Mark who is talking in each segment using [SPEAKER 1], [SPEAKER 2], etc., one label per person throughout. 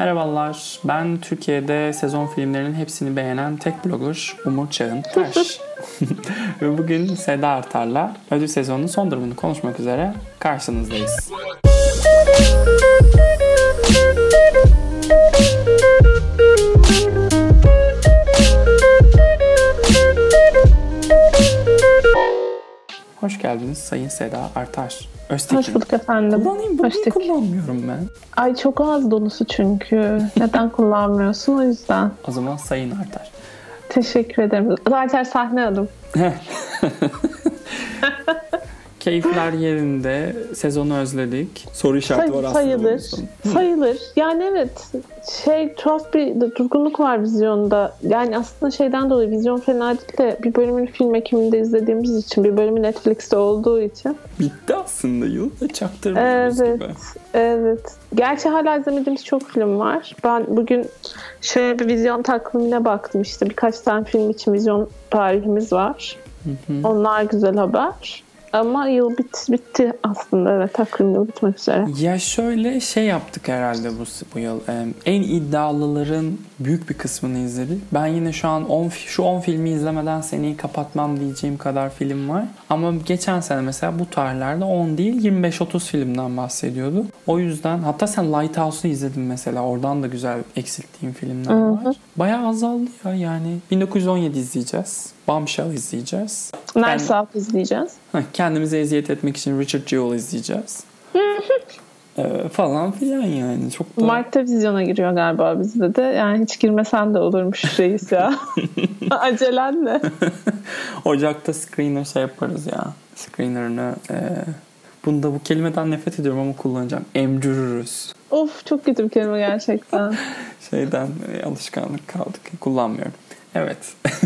[SPEAKER 1] Merhabalar, ben Türkiye'de sezon filmlerinin hepsini beğenen tek blogger Umur Çağın Taş. Ve bugün Seda Artar'la ödül sezonunun son durumunu konuşmak üzere karşınızdayız. Hoş geldiniz Sayın Seda Artar.
[SPEAKER 2] Öztekin. Hoş bulduk efendim.
[SPEAKER 1] Kullanayım bugün Öztekin. kullanmıyorum ben.
[SPEAKER 2] Ay çok az dolusu çünkü. Neden kullanmıyorsun o yüzden.
[SPEAKER 1] O zaman Sayın Artar.
[SPEAKER 2] Teşekkür ederim. Artar sahne adım.
[SPEAKER 1] Keyifler yerinde. Sezonu özledik. Soru işareti Say, var aslında.
[SPEAKER 2] Sayılır. Sayılır. Yani evet şey tuhaf bir durgunluk var vizyonda. Yani aslında şeyden dolayı vizyon fena değil de bir bölümünü film ekiminde izlediğimiz için bir bölümü Netflix'te olduğu için.
[SPEAKER 1] Bitti aslında yıl da çaktırmıyoruz
[SPEAKER 2] evet,
[SPEAKER 1] gibi.
[SPEAKER 2] Evet. Gerçi hala izlemediğimiz çok film var. Ben bugün şöyle bir vizyon takvimine baktım işte birkaç tane film için vizyon tarihimiz var. Hı hı. Onlar güzel haber. Ama yıl bit, bitti aslında evet takvim yıl bitmek üzere.
[SPEAKER 1] Ya şöyle şey yaptık herhalde bu, bu yıl. En iddialıların büyük bir kısmını izledik. Ben yine şu an 10 şu 10 filmi izlemeden seni kapatmam diyeceğim kadar film var. Ama geçen sene mesela bu tarihlerde 10 değil 25-30 filmden bahsediyordu. O yüzden hatta sen Lighthouse'u izledin mesela. Oradan da güzel eksilttiğim filmler var. Hı-hı. Bayağı azaldı ya yani. 1917 izleyeceğiz. Bombshell izleyeceğiz.
[SPEAKER 2] Nice Out izleyeceğiz.
[SPEAKER 1] Kendimize eziyet etmek için Richard Jewell izleyeceğiz. ee, falan filan yani. Çok da...
[SPEAKER 2] Mart'ta vizyona giriyor galiba bizde de. Yani hiç girmesen de olurmuş reis ya. Acelen ne?
[SPEAKER 1] Ocak'ta screener şey yaparız ya. Screener'ını e... Bunda bu kelimeden nefret ediyorum ama kullanacağım. Emcürürüz.
[SPEAKER 2] Of çok kötü bir kelime gerçekten.
[SPEAKER 1] Şeyden e, alışkanlık kaldık. Kullanmıyorum. Evet.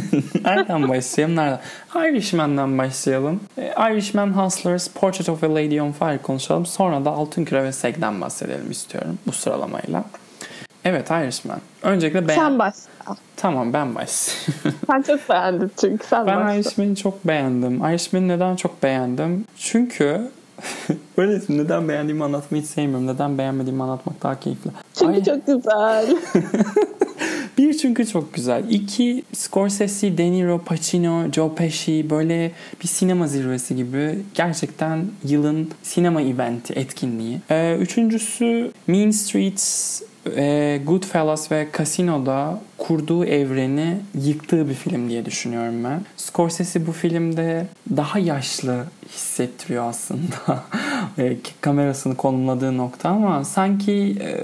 [SPEAKER 1] Nereden başlayalım? Nereden? Irishman'dan başlayalım. E, Irishman Hustlers, Portrait of a Lady on Fire konuşalım. Sonra da Altın Küre ve Seg'den bahsedelim istiyorum bu sıralamayla. Evet Irishman. Öncelikle
[SPEAKER 2] beğen... Sen başla.
[SPEAKER 1] Tamam ben başlayayım.
[SPEAKER 2] ben çok beğendim çünkü sen
[SPEAKER 1] Ben
[SPEAKER 2] başla.
[SPEAKER 1] Irishman'ı çok beğendim. Irishman'ı neden çok beğendim? Çünkü Böyle neden beğendiğimi anlatmayı hiç sevmiyorum. Neden beğenmediğimi anlatmak daha keyifli.
[SPEAKER 2] Çünkü Ay. çok güzel.
[SPEAKER 1] Bir çünkü çok güzel. İki Scorsese, De Niro, Pacino, Joe Pesci böyle bir sinema zirvesi gibi. Gerçekten yılın sinema eventi, etkinliği. Ee, üçüncüsü Mean Streets e, Goodfellas ve Casino'da kurduğu evreni yıktığı bir film diye düşünüyorum ben. Scorsese bu filmde daha yaşlı hissettiriyor aslında e, kamerasını konumladığı nokta ama sanki e,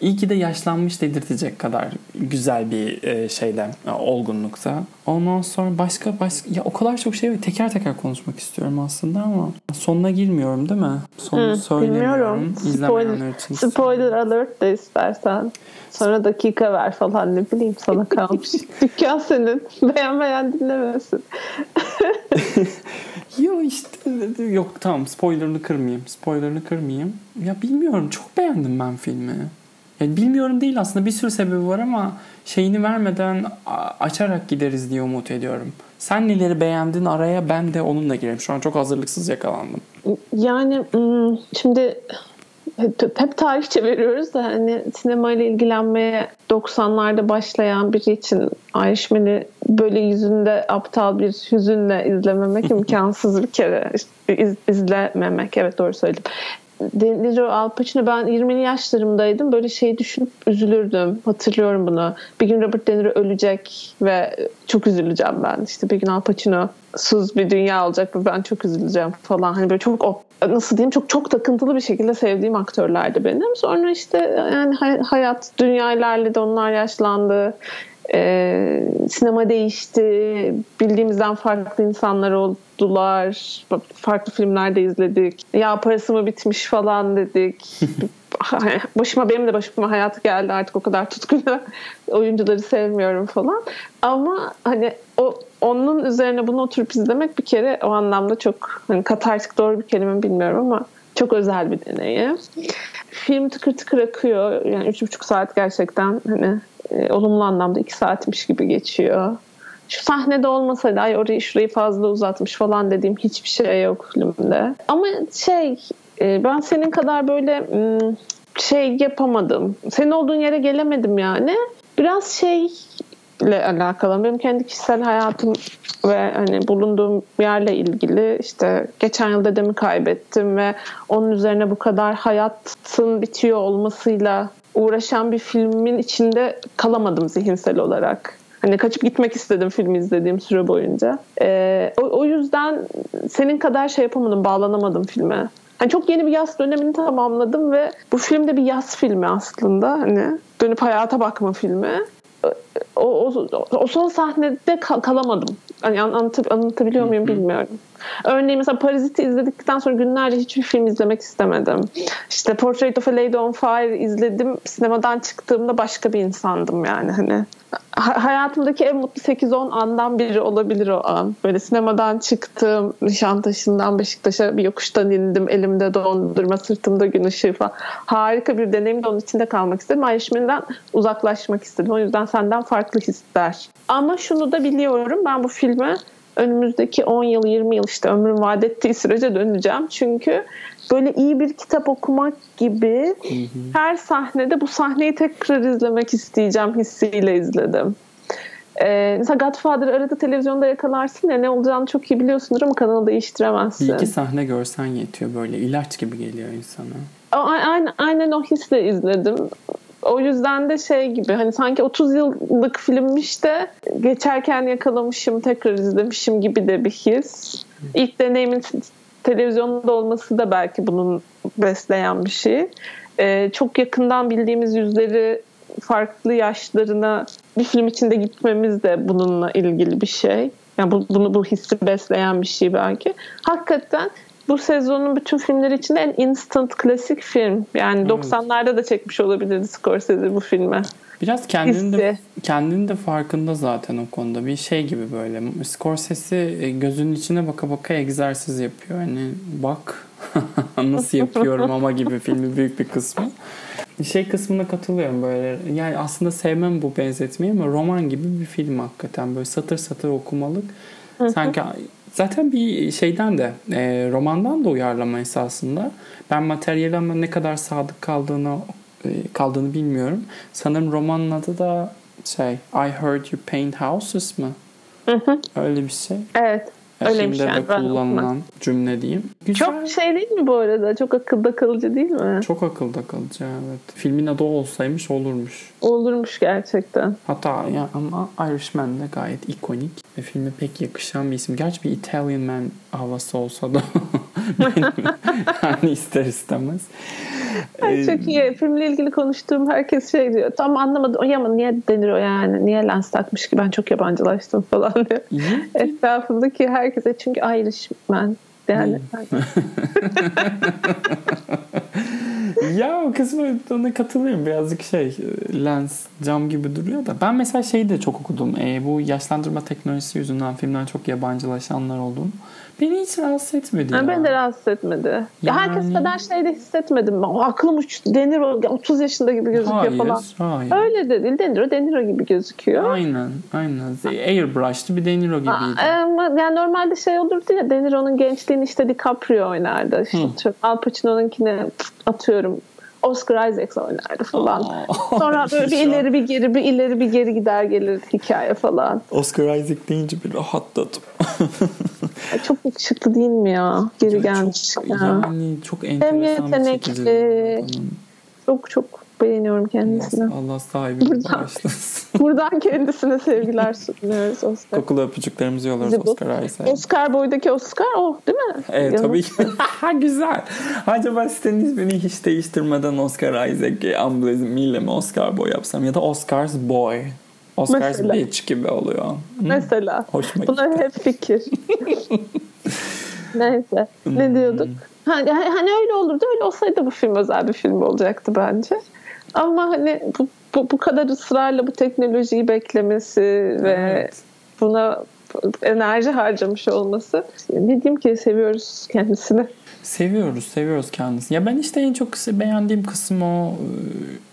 [SPEAKER 1] iyi ki de yaşlanmış dedirtecek kadar güzel bir e, şeyden e, olgunlukta. Ondan sonra başka başka ya o kadar çok şey. Teker teker konuşmak istiyorum aslında ama sonuna girmiyorum değil mi? Sonu söylemiyorum.
[SPEAKER 2] Spoiler, için. Spoiler alert de istersen. Sonra dakika ver falan ne bileyim sana kalmış. Dükkan senin. Beğenmeyen dinlemesin.
[SPEAKER 1] yok işte yok tamam spoilerını kırmayayım. Spoilerını kırmayayım. Ya bilmiyorum çok beğendim ben filmi. Yani bilmiyorum değil aslında bir sürü sebebi var ama şeyini vermeden açarak gideriz diye umut ediyorum. Sen neleri beğendin araya ben de onunla gireyim. Şu an çok hazırlıksız yakalandım.
[SPEAKER 2] Yani şimdi hep tarihçe veriyoruz da hani sinemayla ilgilenmeye 90'larda başlayan biri için Irishman'i böyle yüzünde aptal bir hüzünle izlememek imkansız bir kere. İz, izlememek evet doğru söyledim. Deniro Al Pacino ben 20'li yaşlarımdaydım. Böyle şey düşünüp üzülürdüm. Hatırlıyorum bunu. Bir gün Robert De Niro ölecek ve çok üzüleceğim ben. İşte bir gün Al Pacino suz bir dünya olacak ve ben çok üzüleceğim falan. Hani böyle çok nasıl diyeyim çok çok takıntılı bir şekilde sevdiğim aktörlerdi benim. Sonra işte yani hayat dünya ilerledi onlar yaşlandı. Ee, sinema değişti. Bildiğimizden farklı insanlar oldular. Farklı filmler de izledik. Ya parası mı bitmiş falan dedik. başıma benim de başıma hayatı geldi artık o kadar tutkuyla oyuncuları sevmiyorum falan. Ama hani o onun üzerine bunu oturup izlemek bir kere o anlamda çok hani katartik doğru bir kelime bilmiyorum ama çok özel bir deneyim. Film tıkır tıkır akıyor. Yani üç buçuk saat gerçekten hani e, olumlu anlamda iki saatmiş gibi geçiyor. Şu sahnede olmasaydı ay orayı şurayı fazla uzatmış falan dediğim hiçbir şey yok filmde. Ama şey e, ben senin kadar böyle şey yapamadım. Senin olduğun yere gelemedim yani. Biraz şeyle alakalı. Benim kendi kişisel hayatım ve hani bulunduğum yerle ilgili işte geçen yıl dedemi kaybettim ve onun üzerine bu kadar hayatın bitiyor olmasıyla uğraşan bir filmin içinde kalamadım zihinsel olarak. Hani kaçıp gitmek istedim filmi izlediğim süre boyunca. Ee, o, o yüzden senin kadar şey yapamadım, bağlanamadım filme. Hani çok yeni bir yaz dönemini tamamladım ve bu film de bir yaz filmi aslında. Hani dönüp hayata bakma filmi. O, o, o son sahnede kal- kalamadım. Hani anlatıp, anlatabiliyor muyum bilmiyorum. Örneğin mesela Parazit'i izledikten sonra günlerce hiçbir film izlemek istemedim. İşte Portrait of a Lady on Fire izledim. Sinemadan çıktığımda başka bir insandım yani hani. Hayatımdaki en mutlu 8-10 andan biri olabilir o an. Böyle sinemadan çıktım, Nişantaşı'ndan Beşiktaş'a bir yokuştan indim. Elimde dondurma, sırtımda gün ışığı falan. Harika bir deneyim de onun içinde kalmak istedim. Ayrışmenden uzaklaşmak istedim. O yüzden senden farklı hisler. Ama şunu da biliyorum. Ben bu filme önümüzdeki 10 yıl 20 yıl işte ömrüm vaat ettiği sürece döneceğim. Çünkü böyle iyi bir kitap okumak gibi hı hı. her sahnede bu sahneyi tekrar izlemek isteyeceğim hissiyle izledim. Ee, mesela Godfather arada televizyonda yakalarsın ya ne olacağını çok iyi biliyorsundur ama kanalı değiştiremezsin.
[SPEAKER 1] Bir iki sahne görsen yetiyor böyle ilaç gibi geliyor insana.
[SPEAKER 2] Aynen, aynen o hisle izledim. O yüzden de şey gibi hani sanki 30 yıllık filmmiş de geçerken yakalamışım tekrar izlemişim gibi de bir his. İlk deneyimin televizyonda olması da belki bunun besleyen bir şey. Ee, çok yakından bildiğimiz yüzleri farklı yaşlarına bir film içinde gitmemiz de bununla ilgili bir şey. Yani bu, bunu bu hissi besleyen bir şey belki. Hakikaten bu sezonun bütün filmleri içinde en instant klasik film. Yani evet. 90'larda da çekmiş olabilirdi Scorsese bu filmi.
[SPEAKER 1] Biraz kendini de, kendini de farkında zaten o konuda. Bir şey gibi böyle. Scorsese e, gözünün içine baka baka egzersiz yapıyor. Hani bak nasıl yapıyorum ama gibi filmi büyük bir kısmı. Şey kısmına katılıyorum böyle. Yani aslında sevmem bu benzetmeyi ama roman gibi bir film hakikaten. Böyle satır satır okumalık. Sanki Zaten bir şeyden de e, romandan da uyarlama esasında. Ben materyale ama ne kadar sadık kaldığını e, kaldığını bilmiyorum. Sanırım romanın adı da şey I Heard You Paint Houses mı? Hı hı. Öyle bir şey.
[SPEAKER 2] Evet. Öyleymiş
[SPEAKER 1] Filmde yani. de kullanılan cümle diyeyim.
[SPEAKER 2] Güzel. Çok şey değil mi bu arada? Çok akılda kalıcı değil mi?
[SPEAKER 1] Çok akılda kalıcı evet. Filmin adı olsaymış olurmuş.
[SPEAKER 2] Olurmuş gerçekten.
[SPEAKER 1] Hatta ya ama Irishman de gayet ikonik ve filme pek yakışan bir isim. Gerçi bir Italian Man havası olsa da yani ister istemez.
[SPEAKER 2] Ay, çok iyi. Filmle ilgili konuştuğum herkes şey diyor. Tam anlamadım. O ama niye denir o yani? Niye lens takmış ki ben çok yabancılaştım falan diyor. Etrafındaki herkese çünkü Irishman yani.
[SPEAKER 1] ya o kısmı ona katılıyorum. Birazcık şey lens cam gibi duruyor da. Ben mesela şeyi de çok okudum. E, bu yaşlandırma teknolojisi yüzünden filmden çok yabancılaşanlar olduğunu. Beni hiç rahatsız etmedi
[SPEAKER 2] ya. Ben de rahatsız etmedi. Yani... Ya herkes kadar şey de hissetmedim. Ben. Aklım uçtu. Deniro 30 yaşında gibi gözüküyor hayır, falan. Hayır. Öyle de değil. Deniro Deniro gibi gözüküyor.
[SPEAKER 1] Aynen. Aynen. Airbrush'lı bir Deniro gibiydi.
[SPEAKER 2] Aa, yani normalde şey olurdu ya Deniro'nun gençliğini işte DiCaprio oynardı. İşte Al Pacino'nunkine atıyorum Oscar Isaac oynardı falan. Sonra böyle bir ileri bir geri bir ileri bir geri gider gelir hikaye falan.
[SPEAKER 1] Oscar Isaac deyince bir rahatladım.
[SPEAKER 2] çok yakışıklı değil mi ya? Geri ya gelmiş.
[SPEAKER 1] Çok, ya. Yani çok enteresan Hem yetenekli.
[SPEAKER 2] Çok çok beğeniyorum kendisini.
[SPEAKER 1] Allah, sahibi buradan,
[SPEAKER 2] buradan kendisine sevgiler sunuyoruz Oscar.
[SPEAKER 1] Kokulu öpücüklerimizi yolluyoruz Oscar Isaac.
[SPEAKER 2] Oscar boydaki Oscar o değil mi?
[SPEAKER 1] Evet tabii ki. Güzel. Acaba sitenin ismini hiç değiştirmeden Oscar Isaac amblemiyle mi Oscar Boy yapsam ya da Oscars Boy. Oscars Mesela. Bitch gibi oluyor. Hı?
[SPEAKER 2] Mesela.
[SPEAKER 1] Hoşuma
[SPEAKER 2] Buna
[SPEAKER 1] gitti.
[SPEAKER 2] hep fikir. Neyse. Ne hmm. diyorduk? Hani, hani öyle olurdu. Öyle olsaydı bu film özel bir film olacaktı bence. Ama hani bu, bu, bu kadar ısrarla bu teknolojiyi beklemesi ve evet. buna enerji harcamış olması. Ne diyeyim ki seviyoruz kendisini.
[SPEAKER 1] Seviyoruz, seviyoruz kendisini. Ya ben işte en çok beğendiğim kısım o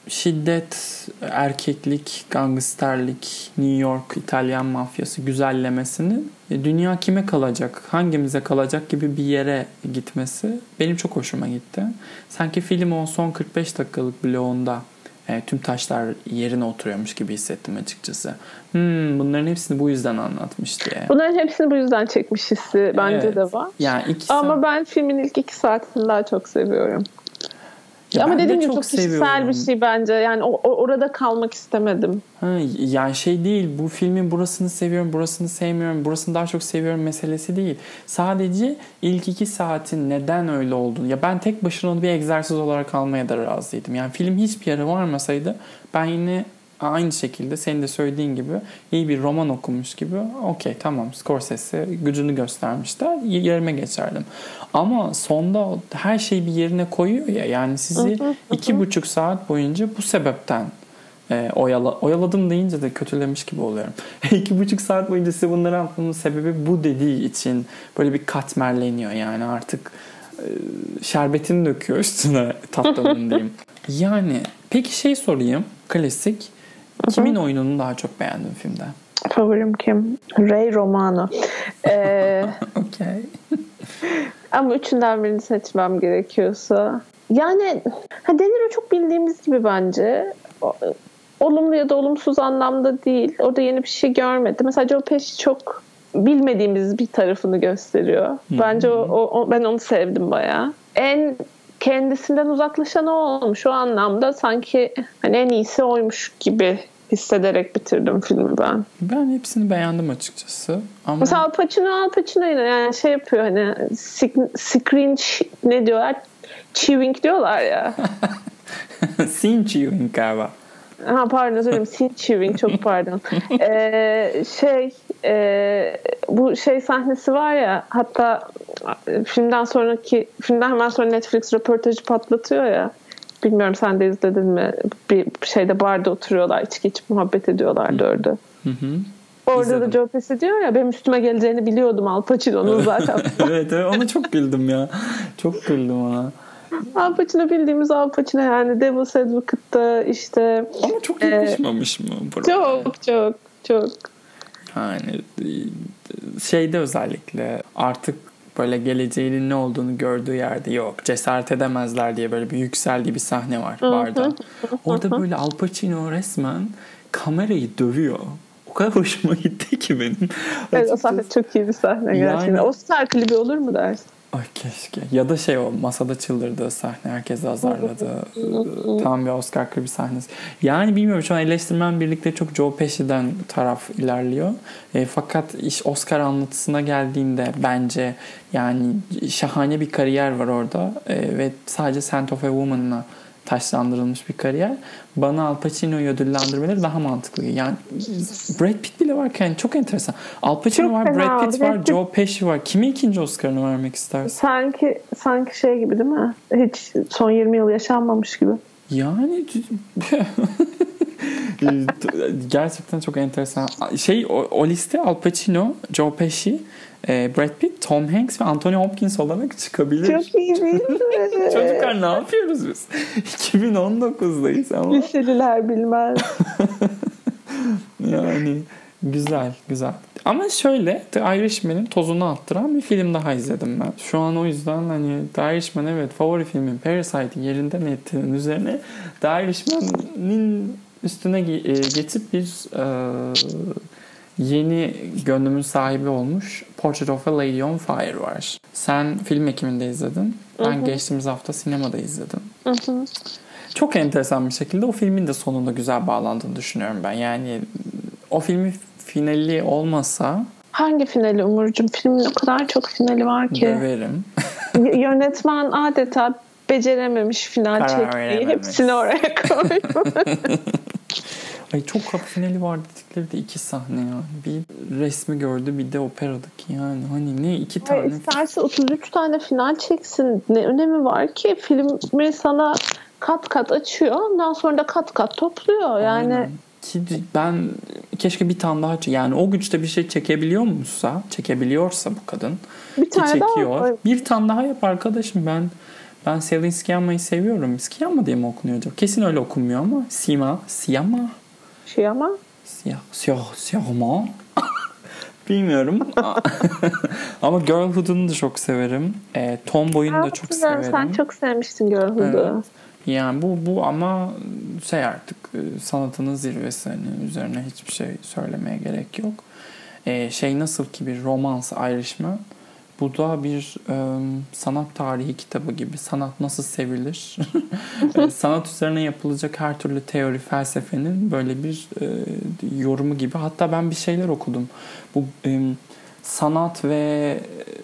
[SPEAKER 1] şiddet, erkeklik, gangsterlik, New York, İtalyan mafyası güzellemesini e, dünya kime kalacak, hangimize kalacak gibi bir yere gitmesi benim çok hoşuma gitti. Sanki film o son 45 dakikalık bloğunda e, tüm taşlar yerine oturuyormuş gibi hissettim açıkçası. Hmm, bunların hepsini bu yüzden anlatmış diye.
[SPEAKER 2] Bunların hepsini bu yüzden çekmiş hissi bence evet. de var. Yani iki Ama saat... ben filmin ilk iki saatini daha çok seviyorum. Ya Ama dediğim gibi çok, çok kişisel bir şey bence. Yani o, orada kalmak istemedim.
[SPEAKER 1] Ha, yani şey değil bu filmin burasını seviyorum, burasını sevmiyorum, burasını daha çok seviyorum meselesi değil. Sadece ilk iki saatin neden öyle olduğunu. Ya ben tek başına onu bir egzersiz olarak almaya da razıydım. Yani film hiçbir yere varmasaydı ben yine aynı şekilde senin de söylediğin gibi iyi bir roman okumuş gibi okey tamam Scorsese gücünü göstermişler yerime geçerdim. Ama sonda her şeyi bir yerine koyuyor ya yani sizi iki buçuk saat boyunca bu sebepten e, oyala, oyaladım deyince de kötülemiş gibi oluyorum. iki buçuk saat boyunca size bunları anlatmamın sebebi bu dediği için böyle bir katmerleniyor yani artık e, şerbetini döküyor üstüne tatlının diyeyim. Yani peki şey sorayım klasik Kimin oyununu daha çok beğendin filmde?
[SPEAKER 2] Favorim kim? Ray Romano. Ee, okay. ama üçünden birini seçmem gerekiyorsa. Yani ha Deniro çok bildiğimiz gibi bence. Olumlu ya da olumsuz anlamda değil. Orada yeni bir şey görmedim. Mesela Joe Pesci çok bilmediğimiz bir tarafını gösteriyor. Bence o, o, o ben onu sevdim bayağı. En kendisinden uzaklaşan o olmuş. O anlamda sanki hani en iyisi oymuş gibi hissederek bitirdim filmi ben.
[SPEAKER 1] Ben hepsini beğendim açıkçası. Ama...
[SPEAKER 2] Mesela Al Pacino Al Pacino yani şey yapıyor hani screen ne diyorlar? Chewing diyorlar ya.
[SPEAKER 1] Scene chewing galiba.
[SPEAKER 2] Ha pardon söyleyeyim. Scene chewing çok pardon. ee, şey e, bu şey sahnesi var ya hatta filmden sonraki filmden hemen sonra Netflix röportajı patlatıyor ya. Bilmiyorum sen de izledin mi? Bir şeyde barda oturuyorlar, içki içip muhabbet ediyorlar dördü. Hı hı. Orada İzledim. da Joe Pesci diyor ya benim üstüme geleceğini biliyordum Al Pacino'nun zaten.
[SPEAKER 1] evet, evet ona çok güldüm ya. Çok güldüm ona.
[SPEAKER 2] Al Pacino bildiğimiz Al Pacino yani Devil's Advocate'da işte.
[SPEAKER 1] Ama çok yakışmamış e, mı?
[SPEAKER 2] Buraya? Çok çok çok.
[SPEAKER 1] Yani şeyde özellikle artık böyle geleceğinin ne olduğunu gördüğü yerde yok. Cesaret edemezler diye böyle bir yükseldiği bir sahne var barda. Orada böyle Al Pacino resmen kamerayı dövüyor. O kadar hoşuma gitti ki benim.
[SPEAKER 2] Evet o sahne çok iyi bir sahne gerçekten. Yani, Oscar klibi olur mu dersin?
[SPEAKER 1] Ay keşke. Ya da şey o masada çıldırdığı sahne. Herkesi azarladı. Tam bir Oscar klibi sahnesi. Yani bilmiyorum şu an eleştirmen birlikte çok Joe Pesci'den taraf ilerliyor. E, fakat iş Oscar anlatısına geldiğinde bence yani şahane bir kariyer var orada. E, ve sadece Scent of a Woman'la taşlandırılmış bir kariyer. Bana Al Pacino'yu ödüllendirmeleri daha mantıklı. Yani Brad Pitt bile varken çok enteresan. Al Pacino çok var, Brad Pitt var, Joe Pesci var. Kime ikinci Oscar'ını vermek istersin?
[SPEAKER 2] Sanki sanki şey gibi değil mi? Hiç son 20 yıl yaşanmamış gibi.
[SPEAKER 1] Yani gerçekten çok enteresan. Şey o, o liste Al Pacino, Joe Pesci, e, Brad Pitt, Tom Hanks ve Anthony Hopkins olarak çıkabilir.
[SPEAKER 2] Çok iyi?
[SPEAKER 1] Çocuklar ne yapıyoruz biz? 2019'dayız ama.
[SPEAKER 2] Liseliler bilmez.
[SPEAKER 1] yani güzel güzel. Ama şöyle The Irishman'in tozunu attıran bir film daha izledim ben. Şu an o yüzden hani The Irishman evet favori filmin Parasite'in yerinden ettiğinin üzerine The Irishman'in üstüne e, geçip bir e, yeni gönlümün sahibi olmuş Portrait of a Lady on Fire var. Sen film ekiminde izledin. Ben Hı-hı. geçtiğimiz hafta sinemada izledim. Hı-hı. Çok enteresan bir şekilde o filmin de sonunda güzel bağlandığını düşünüyorum ben. Yani o filmin finali olmasa
[SPEAKER 2] Hangi finali Umurcuğum? Filmin o kadar çok finali var ki.
[SPEAKER 1] Döverim.
[SPEAKER 2] Yönetmen adeta becerememiş final Karar çekmeyi. Hepsini oraya koymuş.
[SPEAKER 1] Ay çok kapı finali var dedikleri de iki sahne ya. Bir resmi gördü bir de operadaki yani. Hani ne iki tane. Hayır,
[SPEAKER 2] isterse 33 tane final çeksin. Ne önemi var ki filmi sana kat kat açıyor. Ondan sonra da kat kat topluyor. Yani Aynen.
[SPEAKER 1] Ki ben keşke bir tane daha yani o güçte bir şey çekebiliyor musa çekebiliyorsa bu kadın
[SPEAKER 2] bir tane çekiyor. Daha
[SPEAKER 1] bir tane daha yap arkadaşım ben Ben Selin Sciamma'yı seviyorum. Sciamma diye mi okunuyor acaba? Kesin öyle okunmuyor ama. Sima, Sciamma.
[SPEAKER 2] Sciamma?
[SPEAKER 1] Siyah, siyah, siyahma. Bilmiyorum. Ama Girlhood'unu da çok severim. E, Tomboy'unu da çok severim.
[SPEAKER 2] Sen çok sevmiştin Girlhood'u. Evet.
[SPEAKER 1] Yani bu bu ama şey artık e, sanatının zirvesi hani üzerine hiçbir şey söylemeye gerek yok. Ee, şey nasıl ki bir romans ayrışma bu da bir e, sanat tarihi kitabı gibi. Sanat nasıl sevilir? Sanat üzerine yapılacak her türlü teori, felsefenin böyle bir e, yorumu gibi. Hatta ben bir şeyler okudum. Bu e, sanat ve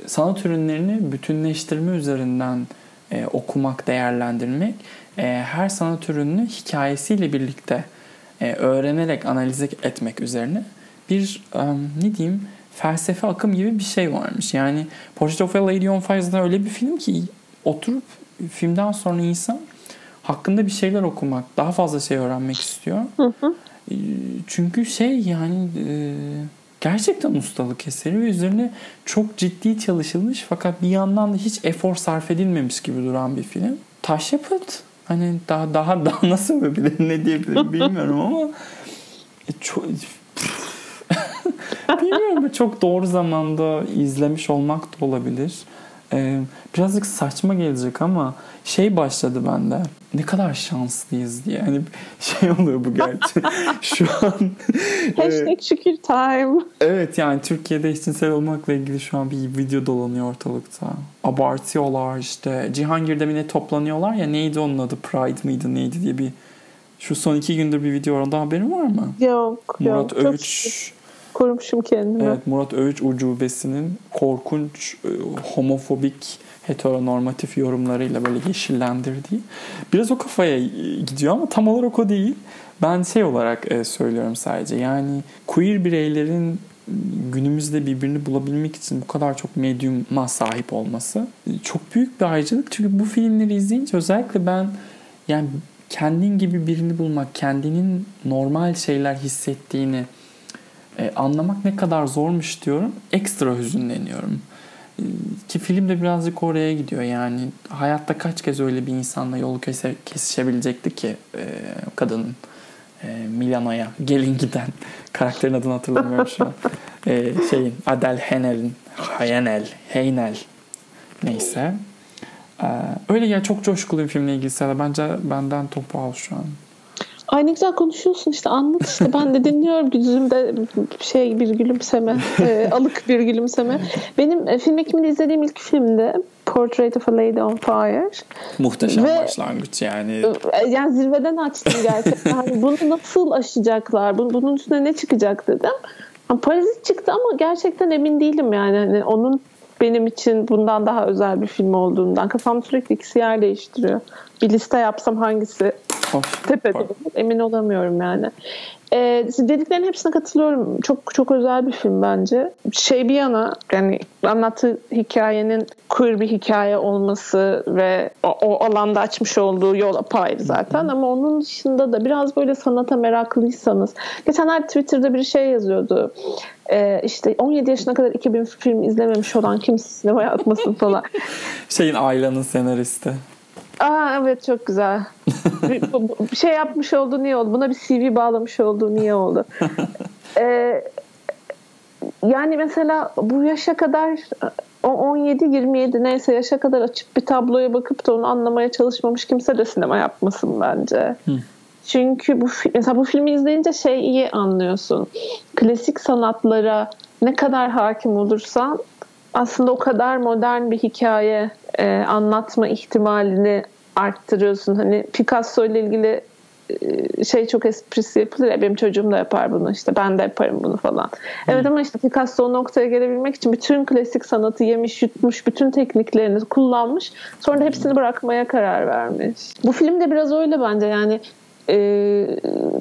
[SPEAKER 1] sanat ürünlerini bütünleştirme üzerinden e, okumak, değerlendirmek e, her sanat ürününü hikayesiyle birlikte e, öğrenerek analiz etmek üzerine bir e, ne diyeyim felsefe akım gibi bir şey varmış. Yani Portrait of a Lady on Fire'da öyle bir film ki oturup filmden sonra insan hakkında bir şeyler okumak, daha fazla şey öğrenmek istiyor. Hı hı. E, çünkü şey yani e, gerçekten ustalık eseri ve üzerine çok ciddi çalışılmış fakat bir yandan da hiç efor sarf edilmemiş gibi duran bir film. Taş yapıt. Hani daha daha daha nasıl övebilirim ne diyebilirim bilmiyorum ama e, çok bilmiyorum çok doğru zamanda izlemiş olmak da olabilir. Ee, birazcık saçma gelecek ama şey başladı bende. Ne kadar şanslıyız diye. Hani şey oluyor bu gerçi. şu an
[SPEAKER 2] Hashtag şükür time.
[SPEAKER 1] Evet yani Türkiye'de eşcinsel olmakla ilgili şu an bir video dolanıyor ortalıkta. Abartıyorlar işte. Cihangir'de bir ne toplanıyorlar ya neydi onun adı? Pride mıydı neydi diye bir şu son iki gündür bir video orada haberin var mı?
[SPEAKER 2] Yok.
[SPEAKER 1] Murat
[SPEAKER 2] yok,
[SPEAKER 1] Övüç
[SPEAKER 2] korumuşum kendimi.
[SPEAKER 1] Evet Murat Övüç ucubesinin korkunç e, homofobik heteronormatif yorumlarıyla böyle yeşillendirdiği. Biraz o kafaya gidiyor ama tam olarak o değil. Ben şey olarak e, söylüyorum sadece. Yani queer bireylerin günümüzde birbirini bulabilmek için bu kadar çok medyuma sahip olması e, çok büyük bir ayrıcalık. Çünkü bu filmleri izleyince özellikle ben yani kendin gibi birini bulmak, kendinin normal şeyler hissettiğini e, anlamak ne kadar zormuş diyorum. Ekstra hüzünleniyorum. E, ki film de birazcık oraya gidiyor yani. Hayatta kaç kez öyle bir insanla yolu kese, kesişebilecekti ki e, kadının e, Milano'ya gelin giden karakterin adını hatırlamıyorum şu an. E, şeyin Adel Henel'in Hayenel, Heynel neyse. E, öyle ya çok coşkulu bir filmle ilgili Bence benden topu al şu an.
[SPEAKER 2] Ay ne güzel konuşuyorsun işte anlat işte ben de dinliyorum yüzümde şey bir gülümseme e, alık bir gülümseme. Benim e, film ekiminde izlediğim ilk filmde Portrait of a Lady on Fire.
[SPEAKER 1] Muhteşem Ve, başlangıç yani.
[SPEAKER 2] E, yani zirveden açtım gerçekten. hani bunu nasıl aşacaklar? Bunun üstüne ne çıkacak dedim. Parazit çıktı ama gerçekten emin değilim yani. Hani onun benim için bundan daha özel bir film olduğundan. Kafam sürekli ikisi yer değiştiriyor. Bir liste yapsam hangisi tepede emin olamıyorum yani. Ee, dediklerin hepsine katılıyorum. Çok çok özel bir film bence. Şey bir yana yani anlattığı hikayenin queer bir hikaye olması ve o, o alanda açmış olduğu yol apayrı zaten ama onun dışında da biraz böyle sanata meraklıysanız. Geçenler Twitter'da bir şey yazıyordu. Ee, işte 17 yaşına kadar 2000 film izlememiş olan kimse sinemaya atmasın falan.
[SPEAKER 1] Şeyin Ayla'nın senaristi.
[SPEAKER 2] Aa evet çok güzel. bir şey yapmış oldu niye oldu? Buna bir CV bağlamış oldu niye oldu? ee, yani mesela bu yaşa kadar 17-27 neyse yaşa kadar açıp bir tabloya bakıp da onu anlamaya çalışmamış kimse de sinema yapmasın bence. Hı. Çünkü bu mesela bu filmi izleyince şey iyi anlıyorsun. Klasik sanatlara ne kadar hakim olursan aslında o kadar modern bir hikaye e, anlatma ihtimalini arttırıyorsun. Hani Picasso ile ilgili e, şey çok esprisi yapılır ya benim çocuğum da yapar bunu işte ben de yaparım bunu falan. Evet hmm. ama işte Picasso o noktaya gelebilmek için bütün klasik sanatı yemiş yutmuş bütün tekniklerini kullanmış sonra da hepsini bırakmaya karar vermiş. Bu film de biraz öyle bence yani e,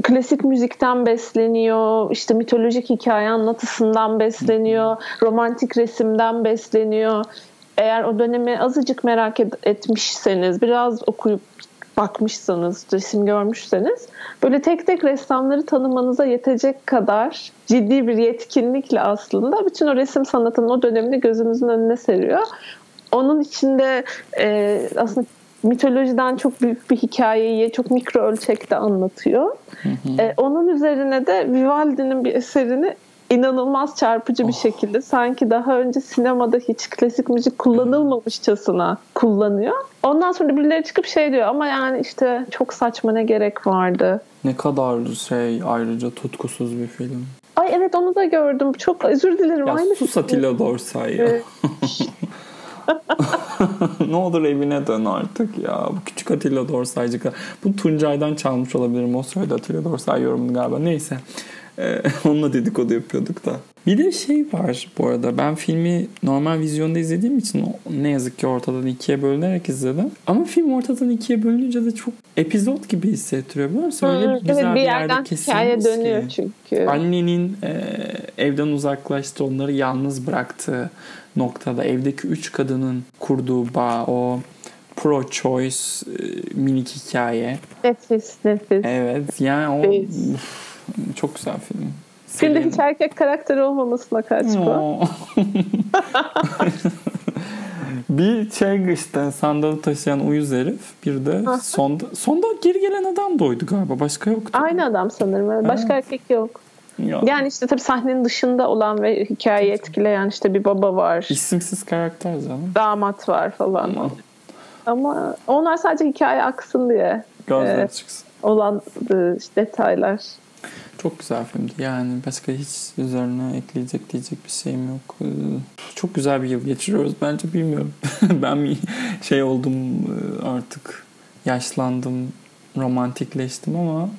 [SPEAKER 2] klasik müzikten besleniyor, işte mitolojik hikaye anlatısından besleniyor, romantik resimden besleniyor. Eğer o dönemi azıcık merak etmişseniz, biraz okuyup bakmışsanız, resim görmüşseniz böyle tek tek ressamları tanımanıza yetecek kadar ciddi bir yetkinlikle aslında bütün o resim sanatının o dönemini gözünüzün önüne seriyor. Onun içinde e, aslında mitolojiden çok büyük bir hikayeyi çok mikro ölçekte anlatıyor. E, onun üzerine de Vivaldi'nin bir eserini inanılmaz çarpıcı bir
[SPEAKER 1] Oh.
[SPEAKER 2] şekilde sanki daha önce sinemada hiç klasik müzik kullanılmamışçasına kullanıyor. Ondan sonra birileri çıkıp şey diyor ama yani işte çok saçma ne gerek vardı.
[SPEAKER 1] Ne kadar şey ayrıca tutkusuz bir film.
[SPEAKER 2] Ay evet onu da gördüm. Çok özür dilerim.
[SPEAKER 1] Ya
[SPEAKER 2] Aynı
[SPEAKER 1] sus Atilla Dorsay ya.
[SPEAKER 2] Evet.
[SPEAKER 1] ne olur evine dön artık ya. Bu küçük Atilla Dorsaycı. Bu Tuncay'dan çalmış olabilirim. O söyledi Atilla Dorsay yorumunu galiba. Neyse. Ee, onunla dedikodu yapıyorduk da. Bir de şey var bu arada. Ben filmi normal vizyonda izlediğim için ne yazık ki ortadan ikiye bölünerek izledim. Ama film ortadan ikiye bölününce de çok epizod gibi hissettiriyor biliyor musun? Öyle
[SPEAKER 2] Hı,
[SPEAKER 1] güzel
[SPEAKER 2] evet, bir
[SPEAKER 1] yerde
[SPEAKER 2] yerden hikaye dönüyor
[SPEAKER 1] ki.
[SPEAKER 2] çünkü.
[SPEAKER 1] Annenin e, evden uzaklaştı onları yalnız bıraktığı noktada evdeki üç kadının kurduğu bağ o pro choice e, minik hikaye.
[SPEAKER 2] Nefis nefis.
[SPEAKER 1] Evet yani o
[SPEAKER 2] Evet.
[SPEAKER 1] Çok güzel film.
[SPEAKER 2] Filmde hiç erkek karakteri olmamasına kaç?
[SPEAKER 1] Oo. bir şey işte sandalı taşıyan uyuz herif bir de sonda, sonda geri gelen adam da oydu galiba başka yoktu.
[SPEAKER 2] Aynı adam sanırım. evet. Başka erkek yok.
[SPEAKER 1] Ya,
[SPEAKER 2] Yani işte tabii sahnenin dışında olan ve hikayeyi etkileyen işte bir baba var.
[SPEAKER 1] isimsiz karakter canım.
[SPEAKER 2] Damat var falan. Ama onlar sadece hikaye aksın diye
[SPEAKER 1] Gözler
[SPEAKER 2] Evet.
[SPEAKER 1] çıksın.
[SPEAKER 2] olan e, işte detaylar.
[SPEAKER 1] Çok güzel filmdi. Yani başka hiç üzerine ekleyecek diyecek bir şeyim yok. Ee, Çok güzel bir yıl geçiriyoruz bence bilmiyorum. ben bir şey oldum e, artık yaşlandım, romantikleştim ama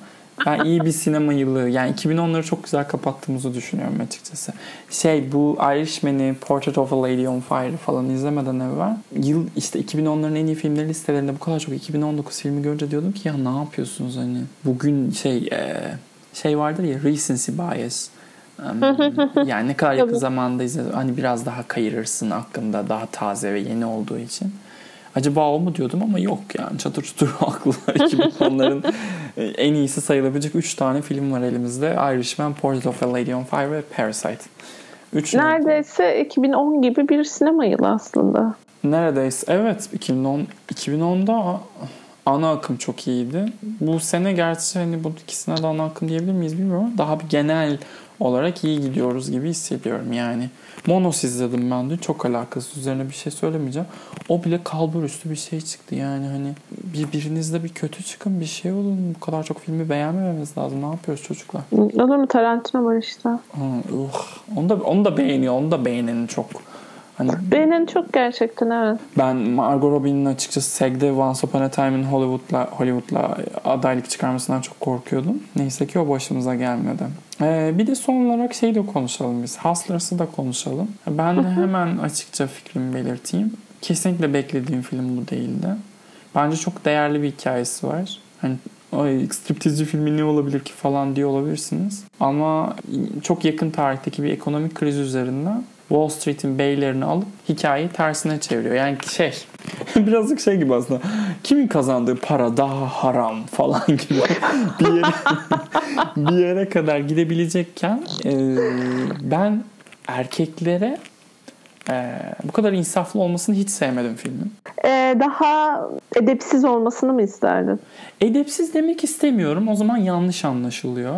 [SPEAKER 1] ben iyi bir sinema yılı yani 2010'ları çok güzel kapattığımızı düşünüyorum açıkçası. Şey bu Irishman'i Portrait of a Lady on Fire falan izlemeden evvel yıl işte 2010'ların en iyi filmleri listelerinde bu kadar çok 2019 filmi görünce diyordum ki ya ne yapıyorsunuz hani bugün şey e, şey vardır ya recency bias. Yani ne kadar yakın
[SPEAKER 2] Tabii.
[SPEAKER 1] zamanda izledim. Hani biraz daha kayırırsın aklında daha taze ve yeni olduğu için. Acaba o mu diyordum ama yok yani çatır çutur haklılar. 2010'ların en iyisi sayılabilecek 3 tane film var elimizde. Irishman, Portrait of a Lady on Fire ve Parasite. Üç
[SPEAKER 2] Neredeyse 2010 gibi bir sinema yılı aslında.
[SPEAKER 1] Neredeyse. Evet 2010 2010'da ana akım çok iyiydi. Bu sene gerçi hani bu ikisine de ana akım diyebilir miyiz bilmiyorum ama daha bir genel olarak iyi gidiyoruz gibi hissediyorum yani. Monos izledim ben de çok alakasız üzerine bir şey söylemeyeceğim. O bile kalbur üstü bir şey çıktı yani hani birbirinizde bir kötü çıkın bir şey olun bu kadar çok filmi beğenmememiz lazım ne yapıyoruz çocuklar?
[SPEAKER 2] Olur mu Tarantino var işte.
[SPEAKER 1] Ha, uh. Onu da onu da beğeniyor onu da beğenenin çok. Hani
[SPEAKER 2] Beğenen çok gerçekten evet.
[SPEAKER 1] ben Margot Robbie'nin açıkçası SAG'de Once Upon a Time in Hollywood'la, Hollywood'la adaylık çıkarmasından çok korkuyordum. Neyse ki o başımıza gelmedi. Ee, bir de son olarak şey de konuşalım biz. Hustlers'ı da konuşalım. Ben de hemen açıkça fikrimi belirteyim. Kesinlikle beklediğim film bu değildi. Bence çok değerli bir hikayesi var. Hani Ay striptizci filmi ne olabilir ki falan diye olabilirsiniz. Ama çok yakın tarihteki bir ekonomik kriz üzerinden Wall Street'in beylerini alıp hikayeyi tersine çeviriyor. Yani şey birazcık şey gibi aslında kimin kazandığı para daha haram falan gibi bir yere, bir yere kadar gidebilecekken e, ben erkeklere e, bu kadar insaflı olmasını hiç sevmedim filmin.
[SPEAKER 2] Ee, daha edepsiz olmasını mı isterdin?
[SPEAKER 1] Edepsiz demek istemiyorum. O zaman yanlış anlaşılıyor.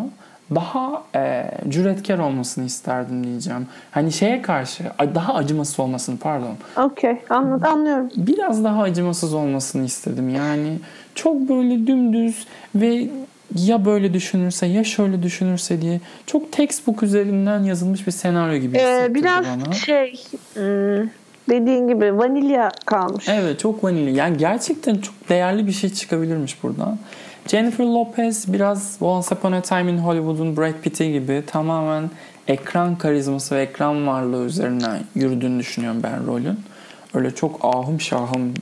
[SPEAKER 1] Daha e, cüretkar olmasını isterdim diyeceğim. Hani şeye karşı daha acımasız olmasını pardon.
[SPEAKER 2] Okey anladım, anlıyorum.
[SPEAKER 1] Biraz daha acımasız olmasını istedim. Yani çok böyle dümdüz ve ya böyle düşünürse ya şöyle düşünürse diye çok textbook üzerinden yazılmış bir senaryo gibi
[SPEAKER 2] Ee,
[SPEAKER 1] hissettirdi
[SPEAKER 2] biraz
[SPEAKER 1] bana.
[SPEAKER 2] şey hmm, dediğin gibi vanilya kalmış.
[SPEAKER 1] Evet çok vanilya. Yani gerçekten çok değerli bir şey çıkabilirmiş buradan. Jennifer Lopez biraz Once Upon a Time in Hollywood'un Brad Pitt'i gibi tamamen ekran karizması ve ekran varlığı üzerinden yürüdüğünü düşünüyorum ben rolün. Öyle çok ahım şahım